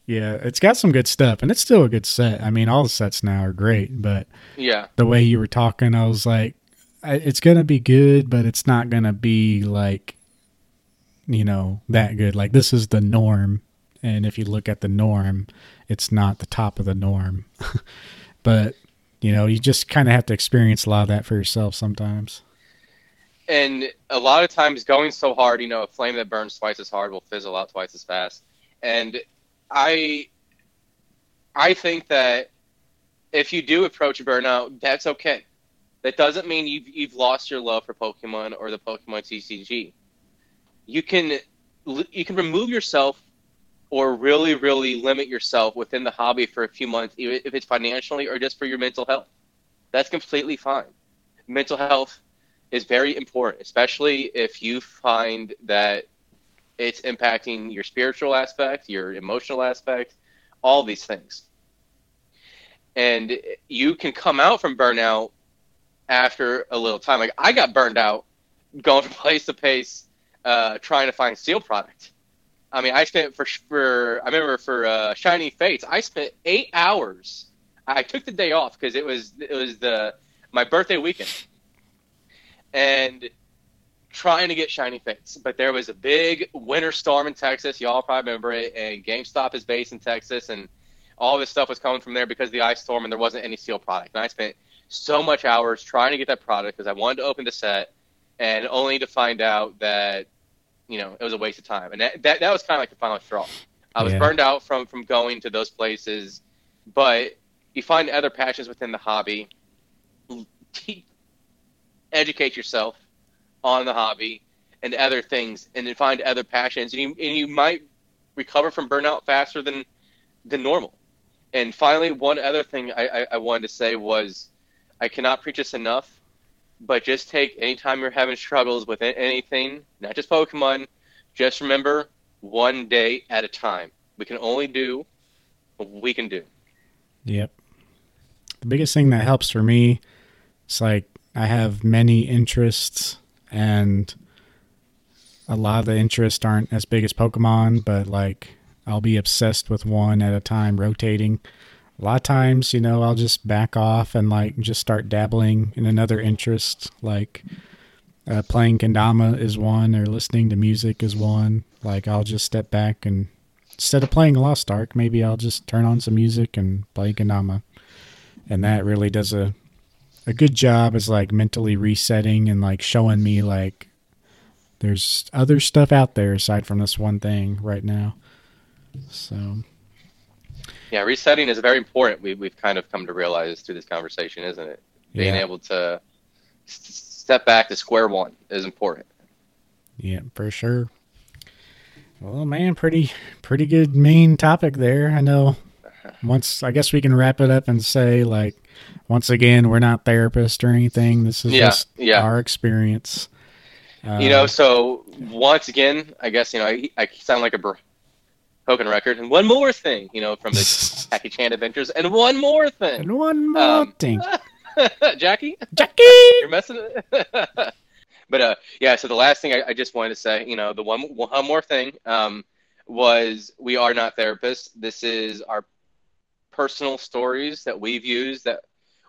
yeah, it's got some good stuff, and it's still a good set. I mean, all the sets now are great, but yeah, the way you were talking, I was like, it's gonna be good, but it's not gonna be like, you know, that good. Like this is the norm, and if you look at the norm, it's not the top of the norm. but you know, you just kind of have to experience a lot of that for yourself sometimes. And a lot of times, going so hard, you know, a flame that burns twice as hard will fizzle out twice as fast. And I I think that if you do approach burnout, that's okay. That doesn't mean you've you've lost your love for Pokemon or the Pokemon TCG. You can you can remove yourself or really really limit yourself within the hobby for a few months, if it's financially or just for your mental health. That's completely fine. Mental health is very important, especially if you find that it's impacting your spiritual aspect, your emotional aspect, all these things. And you can come out from burnout after a little time. Like I got burned out going from place to place uh, trying to find sealed product. I mean, I spent for for I remember for uh, Shining Fates, I spent eight hours. I took the day off because it was it was the my birthday weekend, and trying to get shiny fates, but there was a big winter storm in Texas. Y'all probably remember it. And GameStop is based in Texas, and all this stuff was coming from there because of the ice storm, and there wasn't any sealed product. And I spent so much hours trying to get that product because I wanted to open the set, and only to find out that you know it was a waste of time. And that that, that was kind of like the final straw. I was yeah. burned out from from going to those places, but you find other passions within the hobby. Educate yourself on the hobby and other things and then find other passions and you, and you might recover from burnout faster than than normal and finally one other thing I, I, I wanted to say was i cannot preach this enough but just take anytime you're having struggles with anything not just pokemon just remember one day at a time we can only do what we can do. Yep. The biggest thing that helps for me is like I have many interests and a lot of the interests aren't as big as Pokemon, but like I'll be obsessed with one at a time, rotating. A lot of times, you know, I'll just back off and like just start dabbling in another interest, like uh, playing kendama is one, or listening to music is one. Like I'll just step back and instead of playing Lost Ark, maybe I'll just turn on some music and play kendama, and that really does a a good job is like mentally resetting and like showing me like there's other stuff out there aside from this one thing right now. So yeah, resetting is very important. We, we've kind of come to realize through this conversation, isn't it? Being Yeah. able to s- step back to square one is important. Yeah, for sure. Well, man, pretty pretty good main topic there. I know. Once I guess we can wrap it up and say like, once again, we're not therapists or anything. This is Yeah, just yeah. our experience. Uh, you know, so once again, I guess you know I, I sound like a broken record. And one more thing, you know, from the Jackie Chan Adventures, and one more thing, and one more Um, thing, Jackie, Jackie. you're messing. It. but uh, yeah. So the last thing I, I just wanted to say, you know, the one one more thing um, was we are not therapists. This is our personal stories that we've used that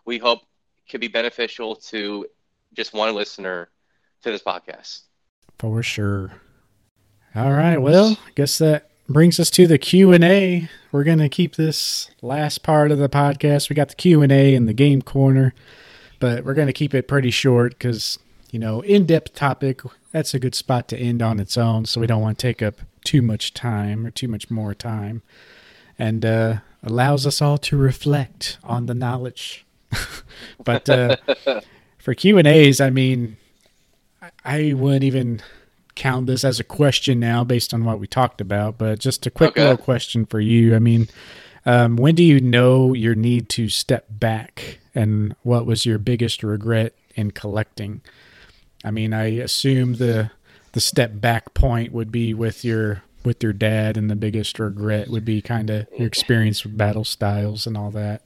we hope could be beneficial to just one listener to this podcast. For sure. All right. Well, I guess that brings us to the Q and A. We're gonna keep this last part of the podcast. We got the Q and the game corner, but we're gonna keep it pretty short because you know, in-depth topic. That's a good spot to end on its own, so we don't want to take up too much time or too much more time, and uh, allows us all to reflect on the knowledge. but uh, for Q and A's, I mean, I- wouldn't even count this as a question now based on what we talked about, but just a quick Okay. little question for you. I mean, um, when do you know your need to step back, and what was your biggest regret in collecting? I mean, I assume the the step back point would be with your with your dad, and the biggest regret would be kind of your experience with battle styles and all that.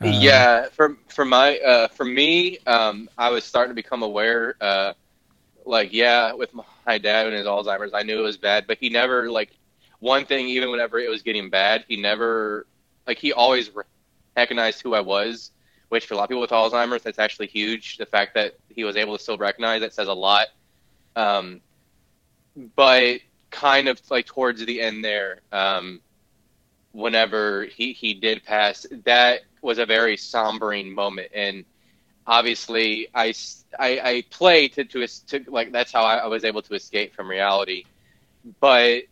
Um, yeah, for for my uh, for me, um, I was starting to become aware. Uh, like, yeah, with my dad and his Alzheimer's, I knew it was bad, but he never like one thing. Even whenever it was getting bad, he never like he always recognized who I was. Which for a lot of people with Alzheimer's, that's actually huge. The fact that he was able to still recognize that says a lot. Um, but kind of like towards the end there, um, whenever he, he did pass, that was a very sombering moment. And obviously, I played to, to, to like that's how I, I was able to escape from reality. But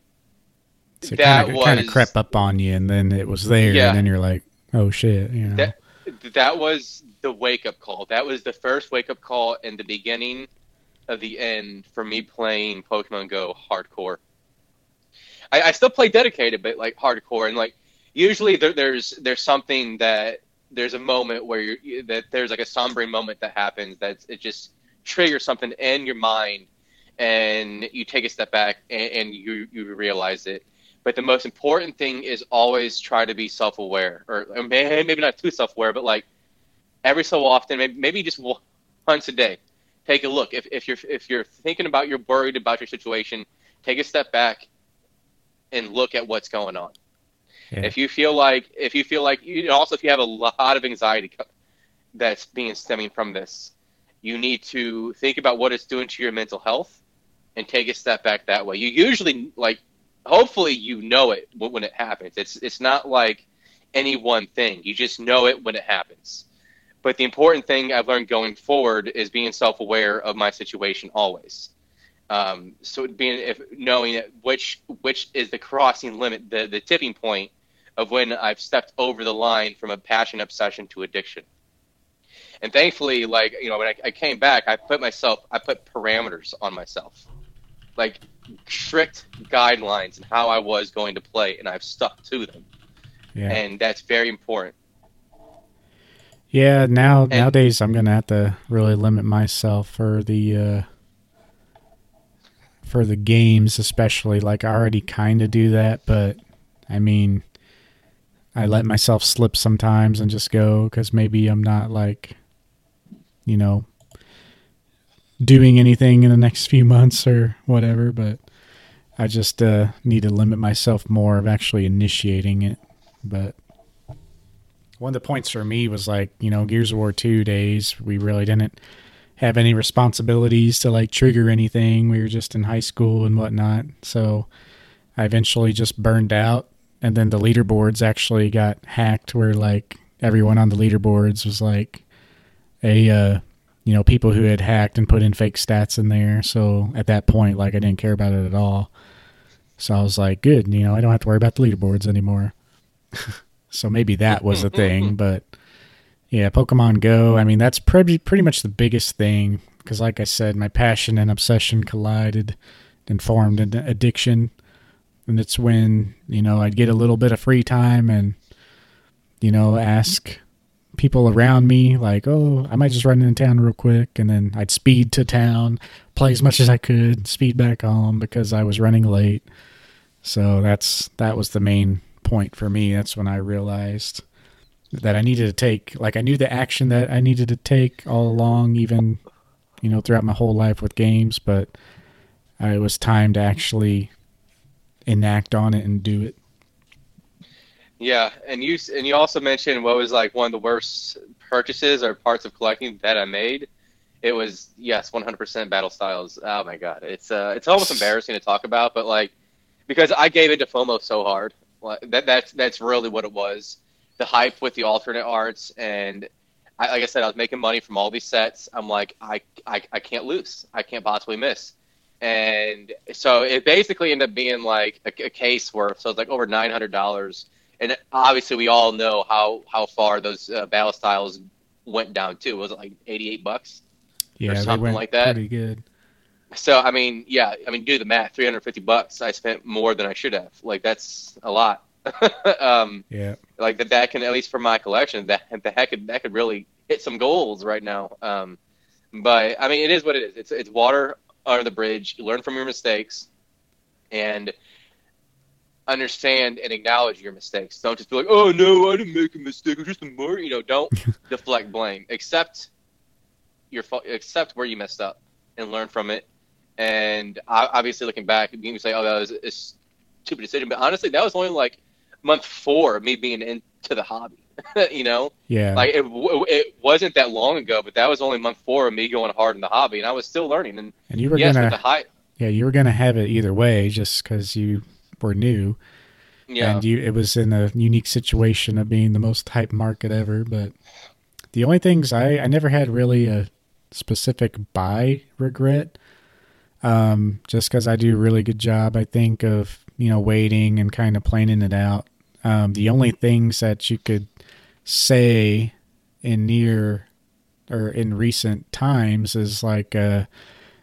so that kind of kind of crept up on you, and then it was there, Yeah. and then you're like, oh shit, you know. That- that was the wake up call. That was the first wake up call and the beginning of the end for me playing Pokemon Go hardcore. I, I still play dedicated, but like hardcore, and like usually there, there's there's something that there's a moment where you're that there's like a sombering moment that happens that it just triggers something in your mind, and you take a step back and, and you you realize it. But the most important thing is always try to be self aware, or, or may- maybe not too self aware, but like every so often, maybe, maybe just once a day, take a look. If, if you're if you're thinking about you're worried about your situation, take a step back and look at what's going on. Yeah. If you feel like if you feel like you also if you have a lot of anxiety that's being stemming from this, you need to think about what it's doing to your mental health and take a step back that way. You usually like hopefully you know it when when it happens. It's it's not like any one thing. You just know it when it happens. But the important thing I've learned going forward is being self-aware of my situation always. Um, so being if knowing that which which is the crossing limit, the the tipping point of when I've stepped over the line from a passion obsession to addiction. And thankfully, like you know, when I, I came back, I put myself, I put parameters on myself, like strict guidelines and how I was going to play, and I've stuck to them, yeah. and that's very important. Yeah, now nowadays I'm gonna have to really limit myself for the uh for the games especially. Like I already kinda do that, but I mean I let myself slip sometimes and just go because maybe I'm not like, you know, doing anything in the next few months or whatever. But I just uh, need to limit myself more of actually initiating it. But one of the points for me was like, you know, Gears of War 2 days, we really didn't have any responsibilities to like trigger anything. We were just in high school and whatnot. So I eventually just burned out. And then the leaderboards actually got hacked where like everyone on the leaderboards was like a, uh, you know, people who had hacked and put in fake stats in there. So at that point, like I didn't care about it at all. So I was like, good, you know, I don't have to worry about the leaderboards anymore. so maybe that was a thing, but yeah, Pokemon Go. I mean, that's pretty pretty much the biggest thing because, like I said, my passion and obsession collided and formed an addiction. And it's when you know I'd get a little bit of free time and you know ask people around me like, "Oh, I might just run into town real quick," and then I'd speed to town, play as much as I could, speed back home because I was running late. So that's that was the main point for me. That's when I realized that I needed to take. Like I knew the action that I needed to take all along, even you know throughout my whole life with games, but it was time to actually enact on it and do it. Yeah, and you and you also mentioned what was like one of the worst purchases or parts of collecting that I made. It was yes, 100% battle styles. Oh my god, it's uh, it's almost embarrassing to talk about, but like because I gave into FOMO so hard. That that's that's really what it was the hype with the alternate arts and I, like I said, I was making money from all these sets. I'm like, I, I, I can't lose. I can't possibly miss. And so it basically ended up being like a, a case worth. So it's like over nine hundred dollars. And obviously, we all know how how far those uh, battle styles went down too. Was it like eighty eight bucks? Yeah, or something like that. Pretty good. So I mean, yeah, I mean, do the math. Three hundred fifty bucks. I spent more than I should have. Like that's a lot. um, yeah. Like that, that can at least for my collection, that that could that could really hit some goals right now. Um, but I mean, it is what it is. It's it's water under the bridge. You learn from your mistakes, and understand and acknowledge your mistakes. Don't just be like, "Oh no, I didn't make a mistake. I'm just a more." You know, don't deflect blame. Accept your fault. Accept where you messed up and learn from it. And obviously, looking back, you can say, "Oh, that was a stupid decision." But honestly, that was only like month four of me being into the hobby. you know, yeah, like it, it wasn't that long ago, but that was only month four of me going hard in the hobby, and I was still learning. And, and you were yes, gonna, the high, yeah, you were gonna have it either way, just because you were new. Yeah. And you, it was in a unique situation of being the most hype market ever. But the only things I, I never had really a specific buy regret. Um, just because I do a really good job, I think, of, you know, waiting and kind of planning it out. Um, the only things that you could say in near or in recent times is like uh,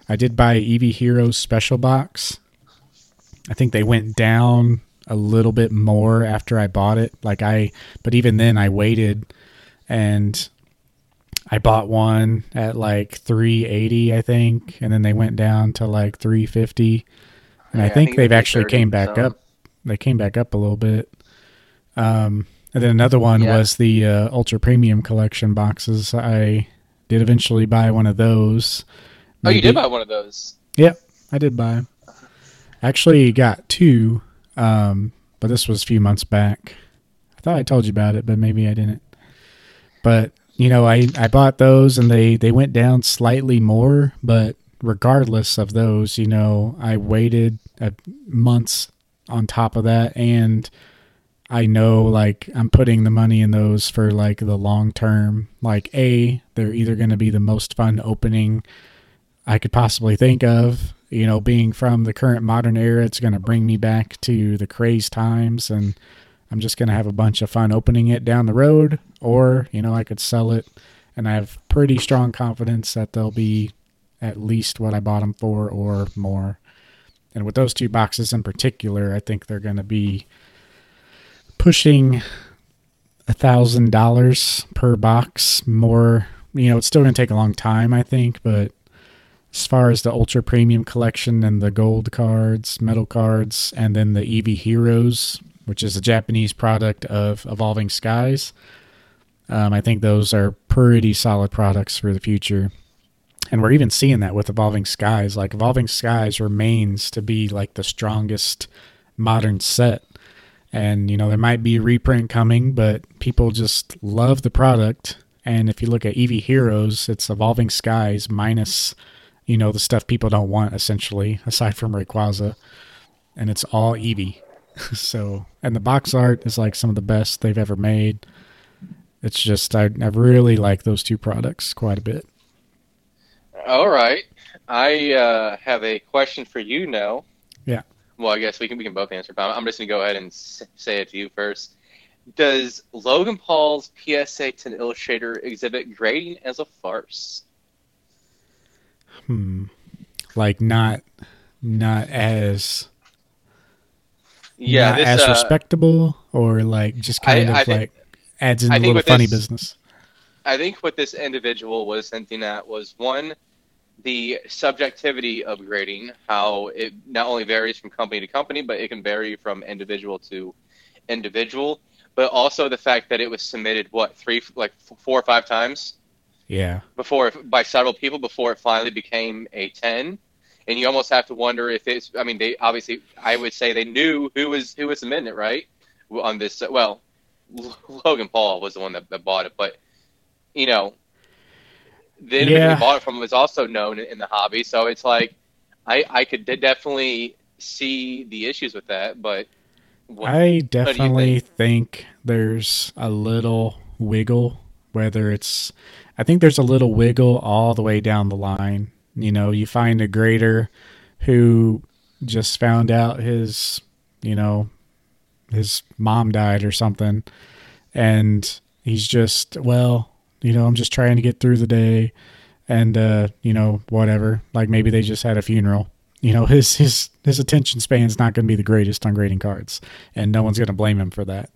I did buy Eevee Heroes special box. I think they went down a little bit more after I bought it. Like I, but even then I waited and I bought one at like 380, I think, and then they went down to like 350. And yeah, I, think I, think they've actually came back so. up. They came back up a little bit. Um, and then another one yeah. was the uh, Ultra Premium Collection boxes. I did eventually buy one of those. Maybe. Oh, you did buy one of those? Yep, I did buy. Actually, got two, um, but this was a few months back. I thought I told you about it, but maybe I didn't. But you know, I I bought those and they they went down slightly more, but regardless of those, you know, I waited months on top of that and I know like I'm putting the money in those for like the long term. Like A, they're either going to be the most fun opening I could possibly think of. You know, being from the current modern era, it's going to bring me back to the craze times and I'm just going to have a bunch of fun opening it down the road or, you know, I could sell it and I have pretty strong confidence that they'll be at least what I bought them for or more. And with those two boxes in particular, I think they're going to be pushing a thousand dollars per box more you know it's still going to take a long time i think but as far as the ultra premium collection and the gold cards metal cards and then the eevee heroes which is a Japanese product of Evolving Skies. Um, I think those are pretty solid products for the future. And we're even seeing that with Evolving Skies. Like Evolving Skies remains to be like the strongest modern set. And, you know, there might be a reprint coming, but people just love the product. And if you look at Eevee Heroes, it's Evolving Skies minus, you know, the stuff people don't want, essentially, aside from Rayquaza. And it's all Eevee. so, and the box art is like some of the best they've ever made. It's just, I, I really like those two products quite a bit. All right. I uh, have a question for you now. Yeah. Well, I guess we can we can both answer. But I'm just gonna go ahead and say it to you first. Does Logan Paul's PSA 10 Illustrator exhibit grading as a farce? Hmm. Like not, not as. Yeah, not this, as uh, respectable, or like just kind I- of I think- like adds in a little funny this- business. I think what this individual was hinting at was one, the subjectivity of grading, how it not only varies from company to company, but it can vary from individual to individual. But also the fact that it was submitted what three, like four or five times Yeah. before by several people before it finally became a ten. And you almost have to wonder if it's. I mean, they obviously. I would say they knew who was who was submitting it, right? On this, well, Logan Paul was the one that, that bought it, but you know, the individual Yeah. who bought it from was also known in the hobby. So it's like, I I could definitely see the issues with that, but what, I definitely think there's a little wiggle, whether it's, I think there's a little wiggle all the way down the line. You know, you find a grader who just found out his, you know, his mom died or something, and he's just, well, you know, I'm just trying to get through the day, and uh, you know, whatever. Like maybe they just had a funeral. You know, his his his attention span's not going to be the greatest on grading cards, and no one's going to blame him for that.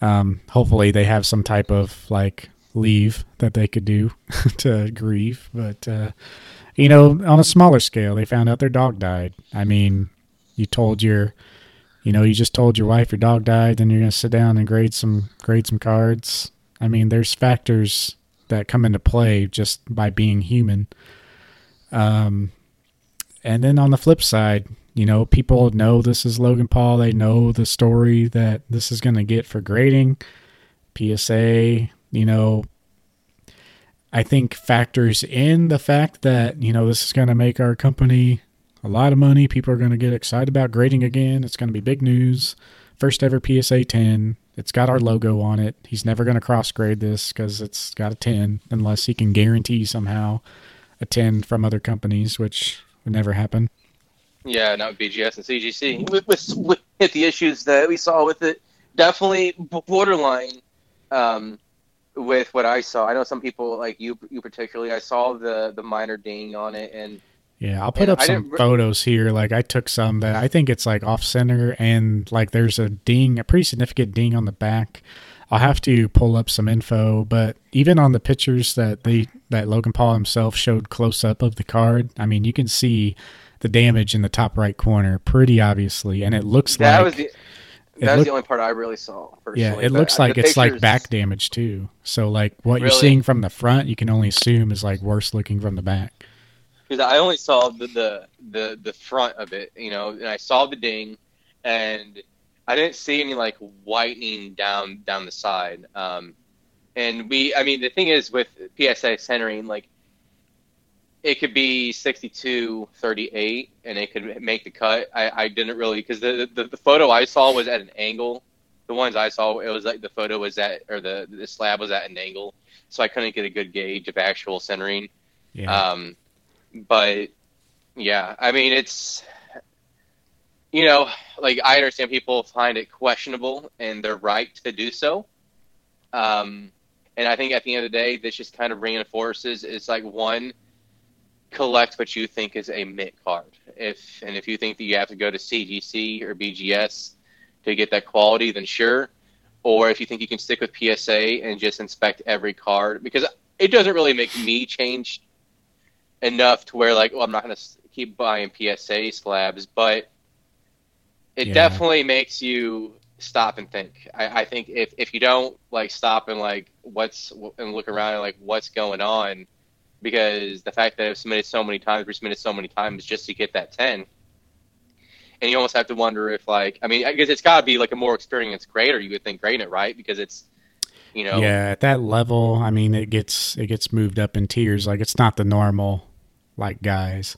Um, hopefully, they have some type of like leave that they could do to grieve, but uh, you know, on a smaller scale, they found out their dog died. I mean, you told your, you know, you just told your wife your dog died, then you're going to sit down and grade some grade some cards. I mean, there's factors that come into play just by being human. Um, and then on the flip side, you know, people know this is Logan Paul. They know the story that this is going to get for grading. PSA, you know, I think factors in the fact that, you know, this is going to make our company a lot of money. People are going to get excited about grading again. It's going to be big news. First ever PSA 10. It's got our logo on it. He's never going to cross grade this because it's got a 10 unless he can guarantee somehow a 10 from other companies, which would never happen. Yeah, not BGS and CGC. With, with, with the issues that we saw with it, definitely borderline um, with what I saw. I know some people like you, you particularly. I saw the the minor ding on it, and Yeah, I'll put Yeah, up I some photos here. Like I took some that I think it's like off center and like there's a ding, a pretty significant ding on the back. I'll have to pull up some info, but even on the pictures that they that Logan Paul himself showed close up of the card, I mean, you can see the damage in the top right corner pretty obviously, and it looks that like was the that was the only part I really saw. Personally. yeah, it But looks like it's like back damage too. So like what you're seeing from the front, you can only assume is like worse looking from the back. Because I only saw the, the the the front of it, you know, and I saw the ding, and I didn't see any like whitening down down the side. Um, and we, I mean, the thing is with PSA centering, like it could be 62 38 and it could make the cut. I, I didn't really because the, the the photo I saw was at an angle. The ones I saw, it was like the photo was at or the the slab was at an angle, so I couldn't get a good gauge of actual centering. Yeah. Um, but yeah, I mean, it's you know, like I understand people find it questionable, and they're right to do so. Um, and I think at the end of the day, this just kind of reinforces it's like one, collect what you think is a mint card. If and if you think that you have to go to CGC or BGS to get that quality, then sure. Or if you think you can stick with PSA and just inspect every card, because it doesn't really make me change enough to where like, well, I'm not going to keep buying PSA slabs, but it Yeah. definitely makes you stop and think. I, I think if, if you don't like stop and like what's and look around and like what's going on, because the fact that I've submitted so many times, resubmitted so many times just to get that ten, and you almost have to wonder if like I mean I guess it's got to be like a more experienced grader you would think grading it right because it's you know yeah at that level I mean it gets it gets moved up in tiers like it's not the normal like guys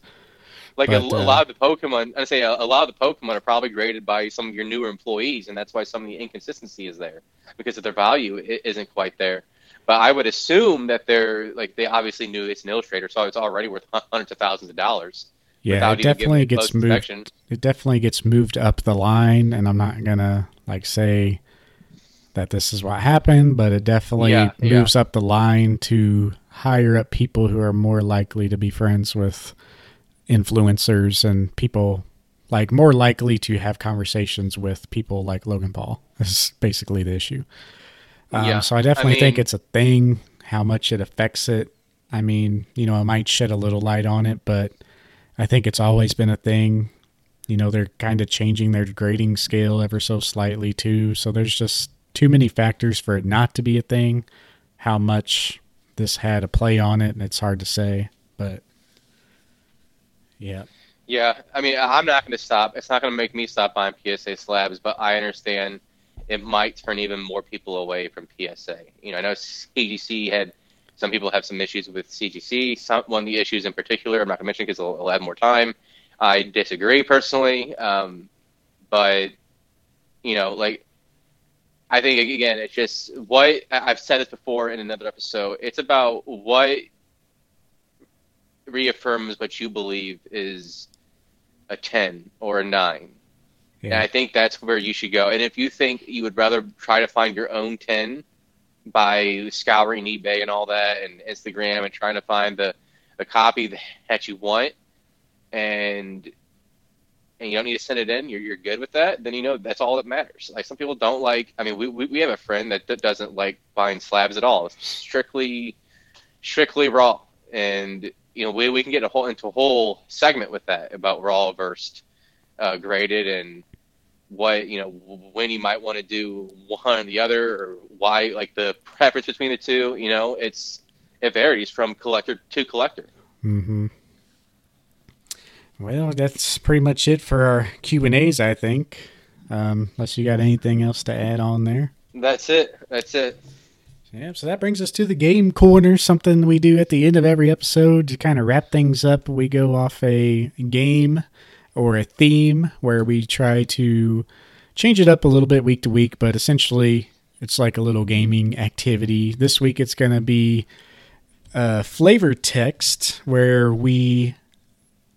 like but, a, a, uh, lot of the Pokemon, I say a, a, lot of the Pokemon are probably graded by some of your newer employees, and that's why some of the inconsistency is there because of their value isn't quite there. But I would assume that they're like they obviously knew it's an illustrator, so it's already worth hundreds of thousands of dollars. Yeah, it definitely gets moved. Inspection. It definitely gets moved up the line, and I'm not gonna like say that this is what happened, but it definitely yeah, moves yeah. up the line to hire up people who are more likely to be friends with influencers and people like more likely to have conversations with people like Logan Paul. Is basically the issue. Um, yeah, so I definitely I mean, think it's a thing. How much it affects it, I mean, you know, it might shed a little light on it, but I think it's always been a thing. You know, they're kind of changing their grading scale ever so slightly too. So there's just too many factors for it not to be a thing. How much this had a play on it, and it's hard to say, but yeah. Yeah, I mean, I'm not going to stop. It's not going to make me stop buying PSA slabs, but I understand it might turn even more people away from PSA. You know, I know CGC had some people have some issues with CGC. Some one of the issues in particular, I'm not going to mention because it'll, it'll have more time. I disagree personally, um, but you know, like I think again, it's just what I've said this before in another episode. It's about what reaffirms what you believe is a 10 or a 9. Yeah. And I think that's where you should go. And if you think you would rather try to find your own 10 by scouring eBay and all that and Instagram and trying to find the, the copy that you want and and you don't need to send it in, you're, you're good with that, then you know that's all that matters. Like some people don't like, I mean, we, we, we have a friend that doesn't like buying slabs at all. It's strictly, strictly raw. And you know, we, we can get a whole into a whole segment with that about raw versus uh, graded and what you know when you might want to do one or the other or why like the preference between the two. You know, it's it varies from collector to collector. Hmm. Well, that's pretty much it for our Q and A's. I think, um, unless you got anything else to add on there. That's it. That's it. Yeah, so that brings us to the game corner, something we do at the end of every episode to kind of wrap things up. We go off a game or a theme where we try to change it up a little bit week to week, but essentially it's like a little gaming activity. This week it's going to be a flavor text where we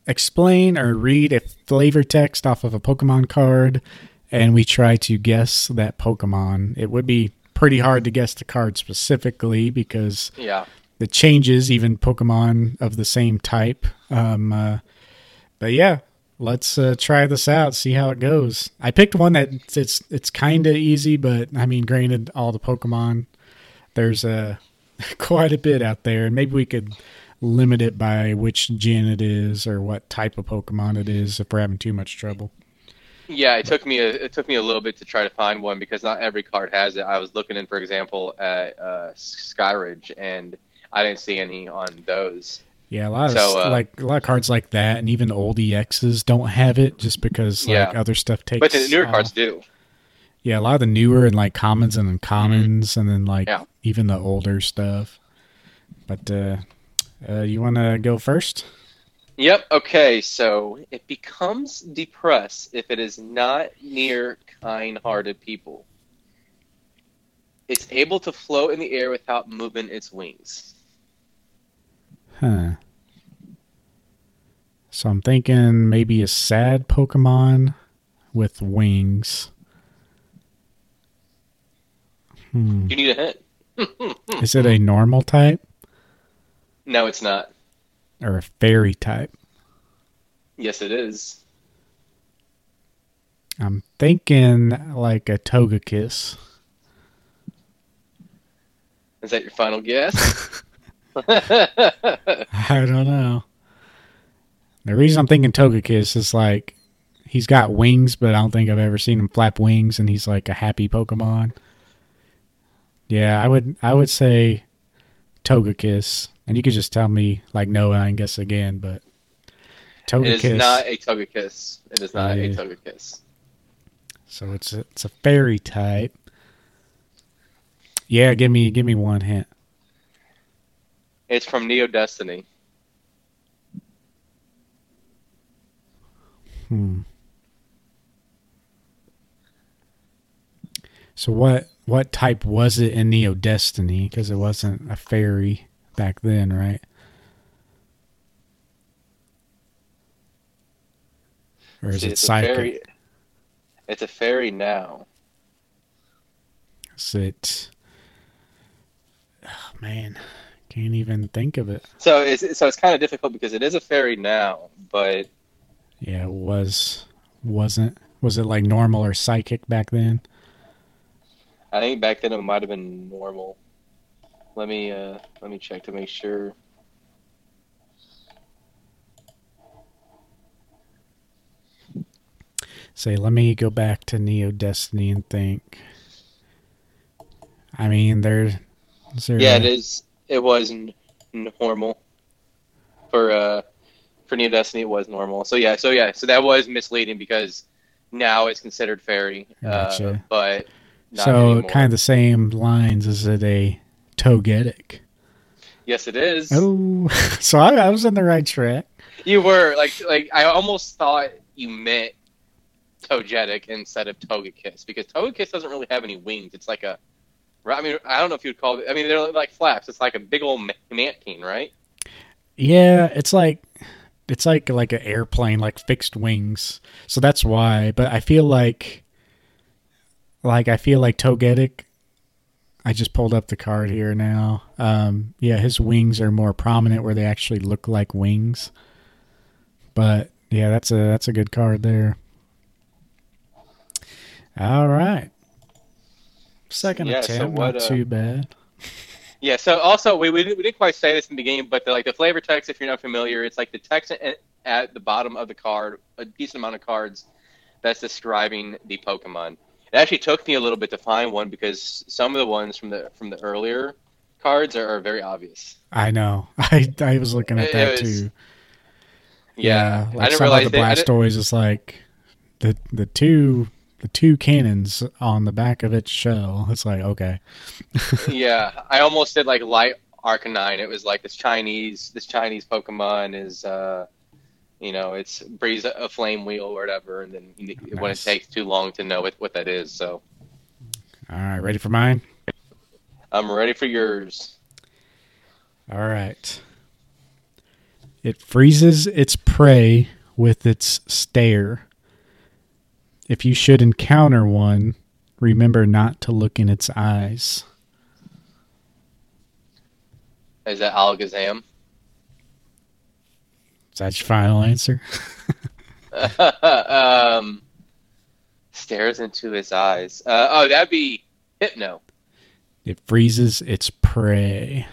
explain or read a flavor text off of a Pokemon card and we try to guess that Pokemon. It would be pretty hard to guess the card specifically because yeah, the changes, even Pokemon of the same type. Um, uh, but yeah, let's uh, try this out, see how it goes. I picked one that it's it's kind of easy, but I mean, granted, all the Pokemon there's a uh, quite a bit out there, and maybe we could limit it by which gen it is or what type of Pokemon it is if we're having too much trouble. Yeah, it took me a, it took me a little bit to try to find one because not every card has it. I was looking in, for example, at uh, Skyridge, and I didn't see any on those. Yeah, a lot of so, uh, like a lot of cards like that, and even old EXs don't have it just because like yeah. other stuff takes. But the newer uh, cards do. Yeah, a lot of the newer and like commons and uncommons, mm-hmm. and then like yeah. even the older stuff. But uh, uh you want to go first? Yep. Okay. So it becomes depressed if it is not near kind-hearted people. It's able to float in the air without moving its wings. Huh. So I'm thinking maybe a sad Pokemon with wings. Hmm. You need a hint. is it a normal type? No, it's not or a fairy type? Yes, it is. I'm thinking like a Togekiss. Is that your final guess? I don't know. The reason I'm thinking Togekiss is like he's got wings, but I don't think I've ever seen him flap wings, and he's like a happy Pokemon. Yeah, I would I would say Togekiss, and you could just tell me like no, and I can guess again, but It Togekiss. is not a Togekiss. It is not a Yeah. Togekiss. so it's a, it's a fairy type. Yeah, give me give me one hint. It's from Neo Destiny. Hmm. So what what type was it in Neo Destiny? Because it wasn't a fairy back then, right? Or is See, it psychic? fairy. It's a fairy now. Is it? Oh, man, can't even think of it. So it's so it's kind of difficult because it is a fairy now, but Yeah, it was wasn't. Was it like normal or psychic back then? I think back then it might have been normal. Let me uh let me check to make sure. Say, let me go back to Neo Destiny and think. I mean, there's. There Yeah, a- it is. It was n- normal for uh for Neo Destiny. It was normal. So yeah, so yeah, so that was misleading because now it's considered fairy, uh, Gotcha. but not so anymore. kind of the same lines. Is it a togetic? Yes, it is. Oh, so I, I was on the right track. You were like like I almost thought you meant Togetic instead of Togekiss because Togekiss doesn't really have any wings. It's like a I mean I don't know if you'd call it. I mean they're like flaps. It's like a big old mantine, right? Yeah, it's like it's like like an airplane, like fixed wings. So that's why. But I feel like, like I feel like togetic. I just pulled up the card here now. Um, yeah, his wings are more prominent where they actually look like wings. But yeah, that's a that's a good card there. All right. Second Yeah, so attempt, what, not uh, too bad. Yeah. So also we we didn't, we didn't quite say this in the beginning, but the, like the flavor text, if you're not familiar, it's like the text at, at the bottom of the card, a decent amount of cards that's describing the Pokemon. It actually took me a little bit to find one because some of the ones from the from the earlier cards are, are very obvious. I know. I I was looking at that was- too. Yeah, like I didn't some realize of the Blastoise is like the the two the two cannons on the back of its shell. It's like okay, yeah, I almost did like light Arcanine. It was like this Chinese this Chinese Pokemon is uh you know, it's breathes a, flame wheel or whatever, and then when it Nice. takes too long to know what, what that is. So all right, ready for mine? I'm ready for yours. All right. It freezes its prey with its stare. If you should encounter one, remember not to look in its eyes. Is that Alakazam? That your final answer? um, stares into his eyes. Uh, oh, that'd be Hypno. It freezes its prey.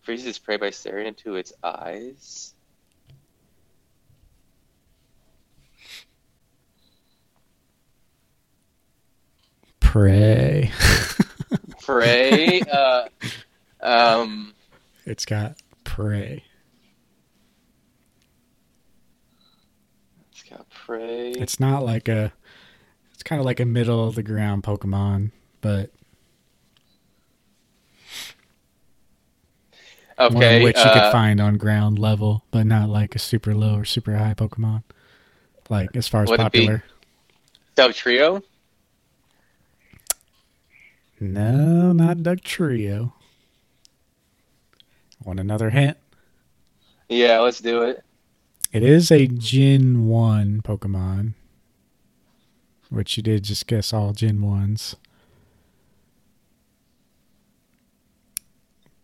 Freezes its prey by staring into its eyes. Prey. Prey. uh, um, It's got prey. It's got prey. It's not like a. It's kind of like a middle of the ground Pokemon, but one okay. of which you uh, could find on ground level, but not like a super low or super high Pokemon. Like as far as Would it be- popular. Dugtrio. No, not Dugtrio. Want another hint? Yeah, let's do it. It is a Gen 1 Pokemon. Which you did just guess all Gen 1s.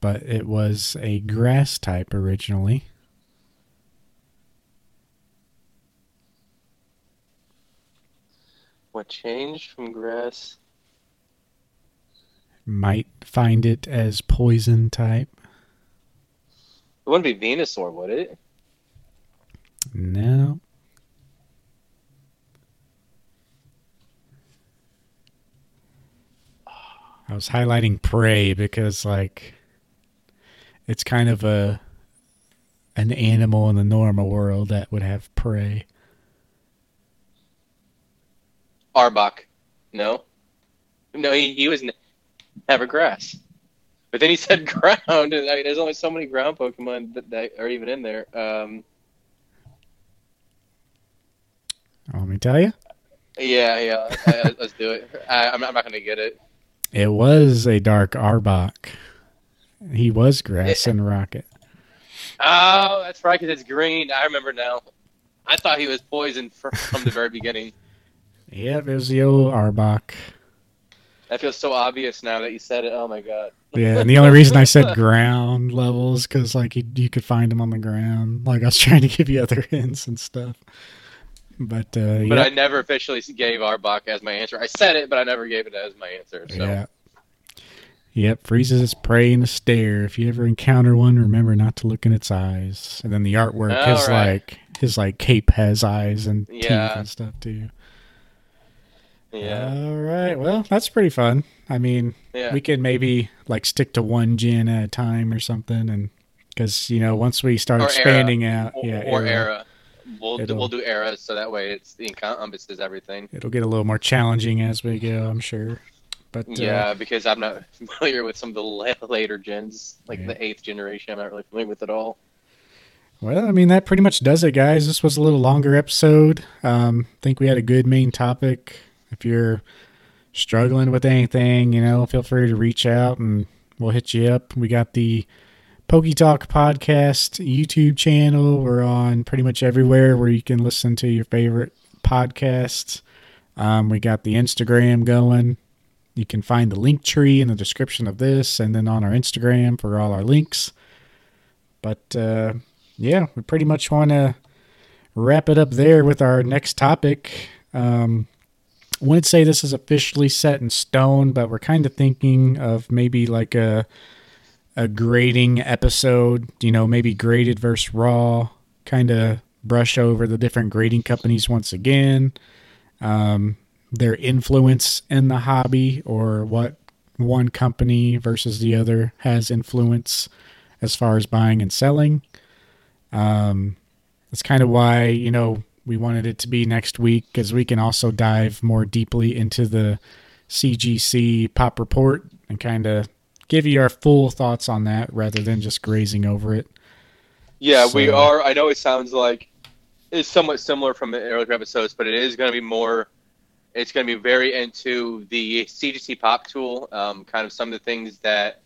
But it was a grass type originally. What changed from grass? Might find it as poison type. It wouldn't be Venusaur, would it? Now. I was highlighting prey because like it's kind of a an animal in the normal world that would have prey. Arbok. No. No, he, he was never grass. But then he said ground, and I mean, there's only so many ground Pokemon that, that are even in there. Um, let me tell you. Yeah, yeah. I, let's do it. I, am not, going to get it. It was a dark Arbok. He was grass and rocket. Oh, that's right, because it's green. I remember now. I thought he was poisoned from, from the very beginning. Yep, it was the old Arbok. That feels so obvious now that you said it. Oh my god. Yeah, and the only reason I said ground levels because like you, you could find them on the ground. Like I was trying to give you other hints and stuff. But uh, but I never officially gave Arbok as my answer. I said it, but I never gave it as my answer. So. Yeah. Yep, freezes its prey in a stare. If you ever encounter one, remember not to look in its eyes. And then the artwork, All his right. like his like cape has eyes and yeah. teeth and stuff too. Yeah. All right. Well, that's pretty fun. I mean, yeah. we can maybe like stick to one gen at a time or something, and because you know once we start or expanding era. out, or, yeah, or era. era. We'll do, we'll do eras so that way it's the encompasses everything. It'll get a little more challenging as we go, I'm sure. But uh, yeah, because I'm not familiar with some of the later gens, like yeah. the eighth generation. I'm not really familiar with it all. Well, I mean that pretty much does it, guys. This was a little longer episode. Um, I think we had a good main topic. If you're struggling with anything, you know, feel free to reach out and we'll hit you up. We got the PokeTalk podcast YouTube channel. We're on pretty much everywhere where you can listen to your favorite podcasts. Um, we got the Instagram going. You can find the Linktree in the description of this and then on our Instagram for all our links. But uh, yeah, we pretty much want to wrap it up there with our next topic. Um, wouldn't say this is officially set in stone, but we're kind of thinking of maybe like a a grading episode, you know, maybe graded versus raw, kind of brush over the different grading companies once again, um, their influence in the hobby, or what one company versus the other has influence as far as buying and selling. Um, that's kind of why, you know, we wanted it to be next week because we can also dive more deeply into the CGC pop report and kind of give you our full thoughts on that rather than just grazing over it. Yeah, so, we are. I know it sounds like it's somewhat similar from the earlier episodes, but it is going to be more. It's going to be very into the CGC pop tool, um, kind of some of the things that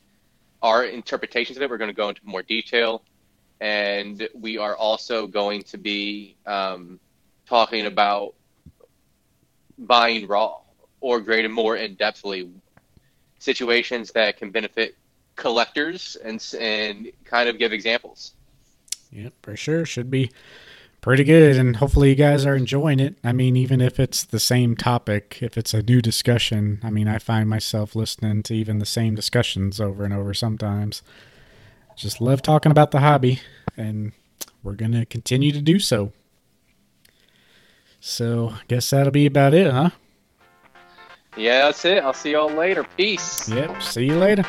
are interpretations of it. We're going to go into more detail, and we are also going to be um, talking about buying raw or grading more in depthly situations that can benefit collectors and and kind of give examples. Yeah, for sure. Should be pretty good and hopefully you guys are enjoying it. I mean, even if it's the same topic, if it's a new discussion, I mean, I find myself listening to even the same discussions over and over sometimes. Just love talking about the hobby and we're to continue to do so. So, I guess that'll be about it, huh? Yeah, that's it. I'll see y'all later. Peace. Yep. See you later.